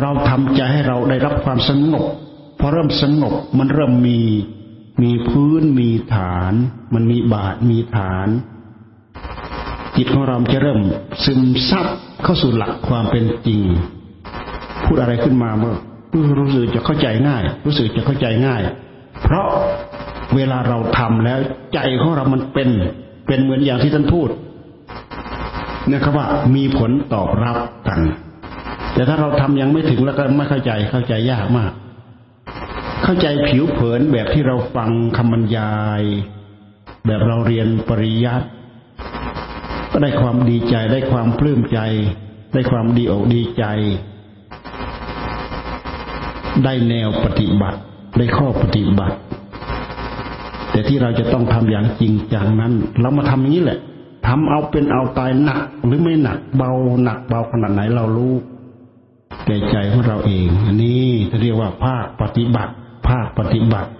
เราทำใจให้เราได้รับความสงบพอเริ่มสงบมันเริ่มมีมีพื้นมีฐาน มันมีบาทมีฐาน จิตของเราจะเริ่มซึมซับเข้าสู่หลักความเป็นจริง พูดอะไรขึ้นมาเมื่อรู้สึกจะเข้าใจง่าย รู้สึกจะเข้าใจง่าย เพราะ เวลาเราทำแล้วใจของเรามันเป็น เป็นเหมือนอย่างที่ท่านพูดเนี่ยครับว่ามีผลตอบรับกัน แต่ถ้าเราทำยังไม่ถึงแล้วก็ไม่เข้าใจเข้าใจยากมาก เข้าใจผิวเผินแบบที่เราฟังคำบรรยาย แบบเราเรียนปริยัติก็ได้ความดีใจได้ความปลื้มใจ ได้ความดีอกดีใจ ได้แนวปฏิบัติ ได้ข้อปฏิบัติ แต่ที่เราจะต้องทำอย่างจริงจังนั้น เรามาทำอย่างนี้แหละทำเอาเป็นเอาตายหนัก หรือไม่หนักเบาหนักเบาขนาดไหนเรารู้แก่ใจของเราเอง อันนี้จะเรียกว่าภาคปฏิบัติ ภาคปฏิบัติ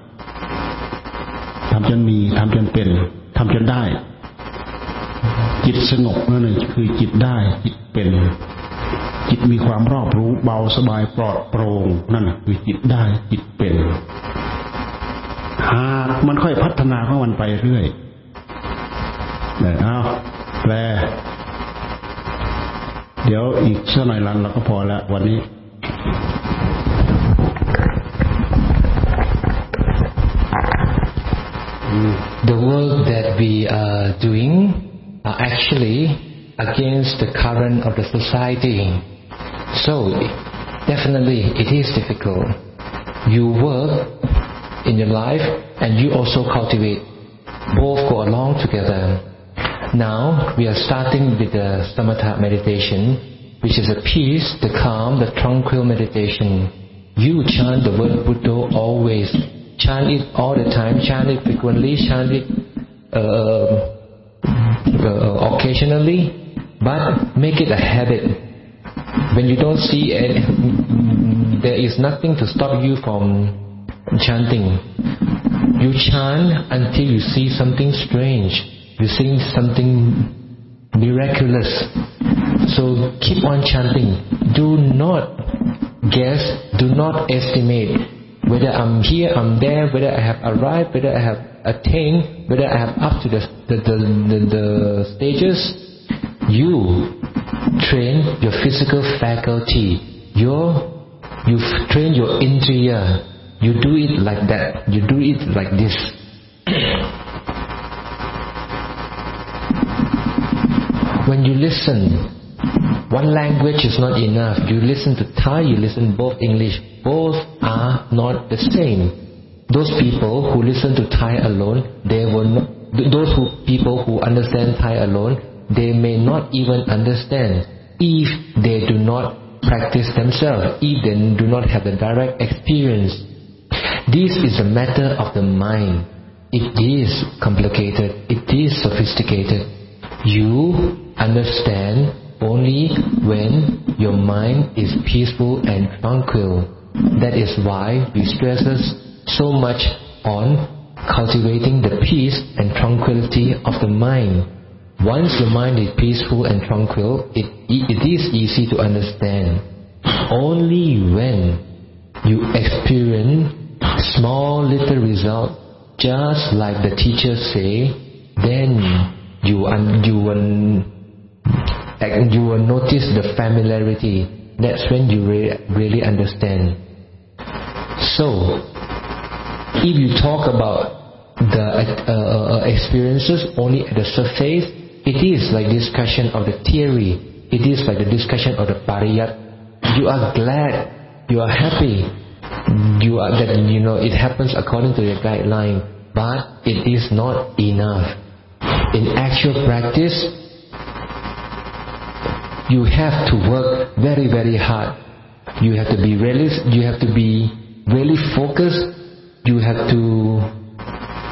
ทำจนมีทำจนเป็นทำจนได้ จิตสงบนั่นเองคือจิตได้จิตเป็น จิตมีความรอบรู้เบาสบายปลอดโปร่งนั่นคือจิตได้จิตเป็น หากมันค่อยพัฒนาของมันไปเรื่อยเนี่ยเอาแปลเดี๋ยวอีกสักหน่อยลันเราก็พอแล้ววันนี้
The work that we are doing are actually against the current of the society. So definitely it is difficult. You work in your life and you also cultivate. Both go along together. Now we are starting with the samatha meditation, which is the peace, the calm, the tranquil meditation. You chant the word Buddha always. Chant it all the time, chant it frequently, chant it uh, uh, occasionally, but make it a habit. When you don't see it, there is nothing to stop you from chanting. You chant until you see something strange, you see something miraculous. So keep on chanting. Do not guess, do not estimate whether I'm here, I'm there, whether I have arrived, whether I have attained, whether I have up to the, the, the, the, the stages. You train your physical faculty. Your, you train your indriya. You do it like that. You do it like this. when you listen, one language is not enough. You listen to Thai, you listen both English. Both are not the same. Those people who listen to Thai alone, they will not, those who, people who understand Thai alone, they may not even understand if they do not practice themselves, if they do not have the direct experience. This is a matter of the mind. It is complicated. It is sophisticated. You understand only when your mind is peaceful and tranquil. That is why we stress so much on cultivating the peace and tranquility of the mind. Once the mind is peaceful and tranquil, it, it is easy to understand. Only when you experience small little result, just like the teachers say, then you, you will you will notice the familiarity. That's when you re- really understand. So, if you talk about the uh, uh, experiences only at the surface, it is like discussion of the theory. It is like the discussion of the pariyat. You are glad, you are happy, you are that you know it happens according to your guideline, but it is not enough. In actual practice, you have to work very very hard. You have to be really, you have to be really focused. You have to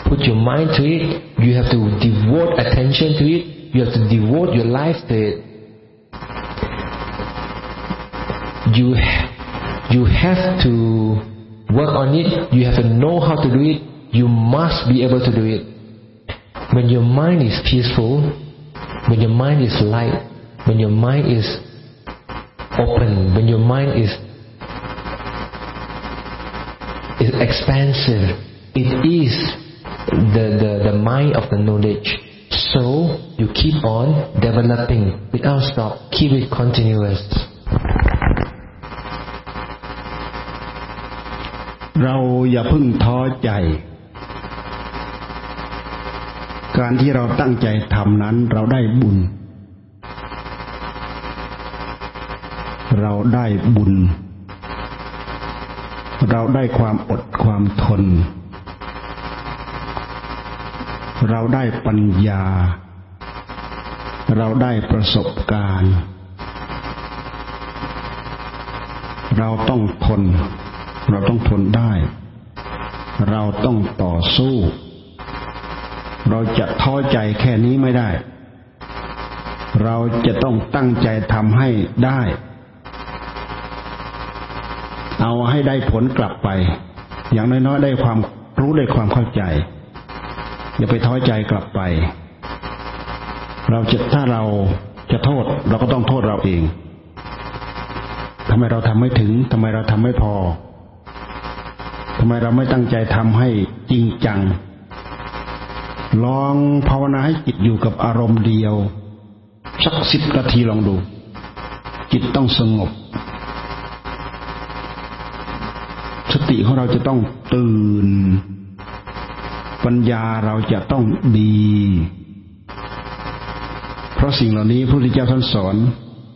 put your mind to it. You have to devote attention to it. You have to devote your life to it. You you have to work on it. You have to know how to do it. You must be able to do it. When your mind is peaceful, when your mind is light, when your mind is open, when your mind is is expansive, it is the, the, the mind of the knowledge. So you keep on developing without stop, keep it continuous.
เราอย่าพึ่งท้อใจ การที่เราตั้งใจทำนั้นเราได้บุญ เราได้บุญ เราได้ความอดความทน เราได้ปัญญา เราได้ประสบการณ์ เราต้องทน เราต้องทนได้ เราต้องต่อสู้ เราจะท้อใจแค่นี้ไม่ได้ เราจะต้องตั้งใจทำให้ได้ เอาให้ได้ผลกลับไป อย่างน้อยๆได้ความรู้ได้ความเข้าใจ อย่าไปท้อใจกลับไป เราจะถ้าเราจะโทษ เราก็ต้องโทษเราเองทำไมเราทำไม่ถึง ทำไมเราทำไม่พอำไมเราไม่ตั้งใจทำให้จริงจัง ลองภาวนาให้จิตอยู่กับอารมณ์เดียว สักสิบนาทีลองดู จิตต้องสงบ สติของเราจะต้องตื่น ปัญญาเราจะต้องดี เพราะสิ่งเหล่านี้พระพุทธเจ้าท่านสอน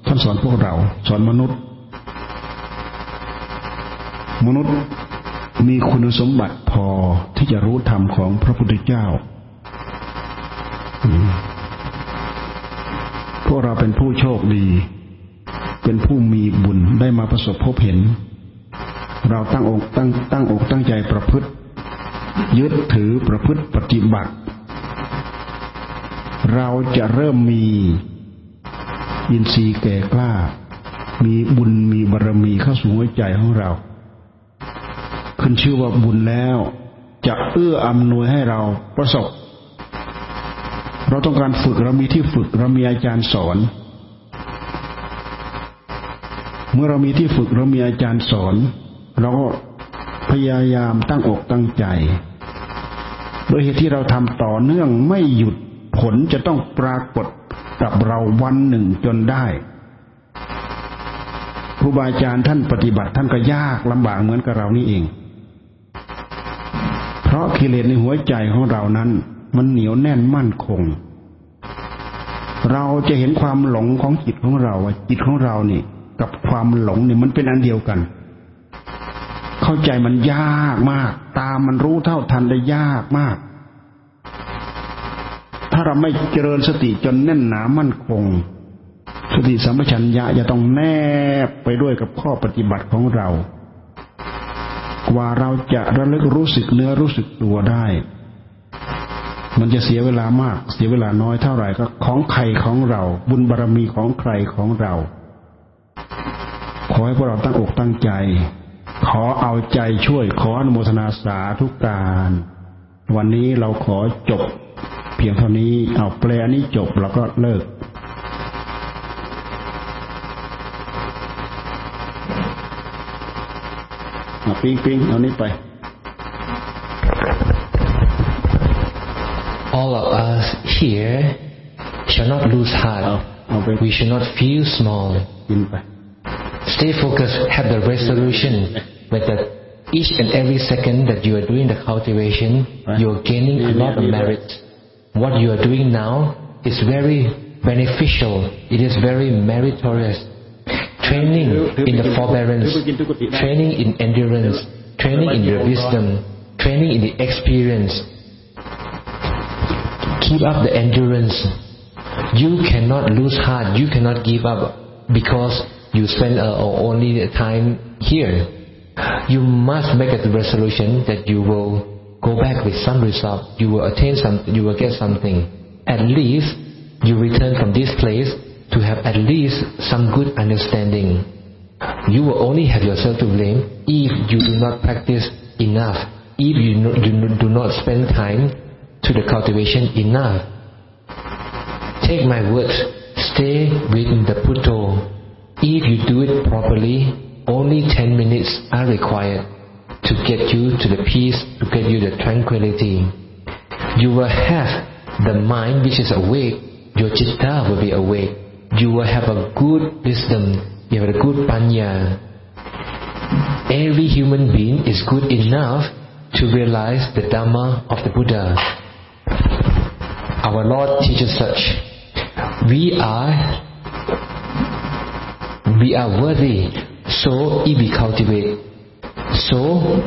ท่านสอนพวกเรา สอนมนุษย์ มนุษย์ มีคุณสมบัติพอที่จะรู้ธรรมของพระพุทธเจ้า พวกเราเป็นผู้โชคดี เป็นผู้มีบุญได้มาประสบพบเห็น เราตั้งอกตั้งตั้งอกตั้งใจประพฤติ ยึดถือประพฤติปฏิบัติ เราจะเริ่มมียินทรีย์แก่กล้า มีบุญมีบารรมีเข้าสู่หัวใจของเรา ขึ้นชื่อว่าบุญแล้ว จะเอื้ออำนวยให้เราประสบ เราต้องการฝึกเรามีที่ฝึกเรามีอาจารย์สอน เมื่อเรามีที่ฝึกเรามีอาจารย์สอน เราก็พยายามตั้งอกตั้งใจโดยเหตุที่เราทำต่อเนื่องไม่หยุดผลจะต้องปรากฏกับเราวันหนึ่งจนได้ครูบาอาจารย์ท่านปฏิบัติท่านก็ยากลำบากเหมือนกับเรานี่เอง กิเลสในหัวใจของเรานั้น มันเหนียวแน่นมั่นคง เราจะเห็นความหลงของจิตของเราว่าจิตของเรานี่ กับความหลงเนี่ยมันเป็นอันเดียวกัน เข้าใจมันยากมาก ตามมันรู้เท่าทันได้ยากมาก ถ้าเราไม่เจริญสติจนแน่นหนามั่นคงสติสัมปชัญญะจะต้องแนบไปด้วยกับข้อปฏิบัติของเรา กว่าเราจะระลึกรู้สึกเนื้อรู้สึกตัวได้ มันจะเสียเวลามาก เสียเวลาน้อยเท่าไหร่ก็ของใครของเรา บุญบารรมีของใครของเรา ขอให้พวกเราตั้งอกตั้งใจ ขอเอาใจช่วยขออนุโมทนาสาธุการ วันนี้เราขอจบ เพียงเท่านี้เอาแปลนี้จบแล้วก็เลิก ปิงปิงเอานี้ไป
All of us here shall not lose heart. We should not feel small. Stay focused. Have the resolution that each and every second that you are doing the cultivation, you are gaining a lot of merit. What you are doing now is very beneficial. It is very meritorious training in the forbearance, training in endurance, training in the wisdom, training in the experience. Keep up the endurance. You cannot lose heart. You cannot give up because you spend uh, only the time here. You must make a resolution that you will go back with some result. You will attain some. You will get something. At least you return from this place to have at least some good understanding. You will only have yourself to blame if you do not practice enough, if you do not spend time to the cultivation enough. Take my words, stay within the Putto. If you do it properly, only 10 minutes are required to get you to the peace, to get you the tranquility. You will have the mind which is awake, your chitta will be awake you will have a good wisdom, you have a good panya. Every human being is good enough to realize the Dharma of the Buddha. Our Lord teaches such. We are we are worthy, so if we cultivate. So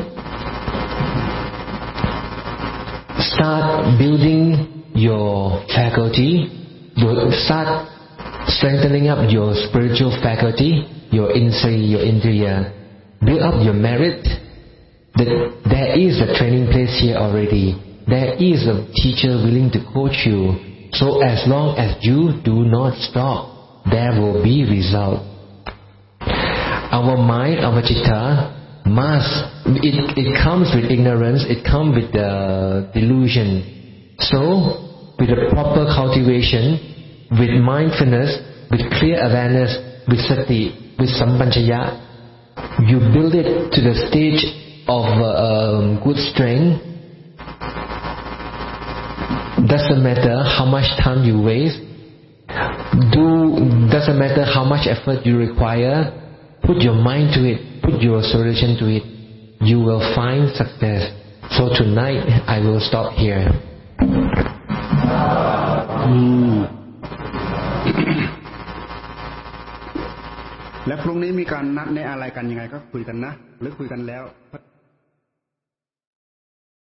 start building your faculty, start strengthening up your spiritual faculty, your insri, your indriya, build up your merit. That there is a training place here already. There is a teacher willing to coach you. So as long as you do not stop, there will be result. Our mind, our chitta, must, it, it comes with ignorance, it comes with the delusion. So, with the proper cultivation, with mindfulness, with clear awareness, with sati, with sampancaya, you build it to the stage of uh, um, good strength. Doesn't matter how much time you waste. Do doesn't matter how much effort you require. Put your mind to it. Put your solution to it. You will find success. So tonight I will stop here.
อืม และพรุ่งนี้มีการนัดในอะไรกันยังไง ก็คุยกันนะ หรือคุยกันแล้ว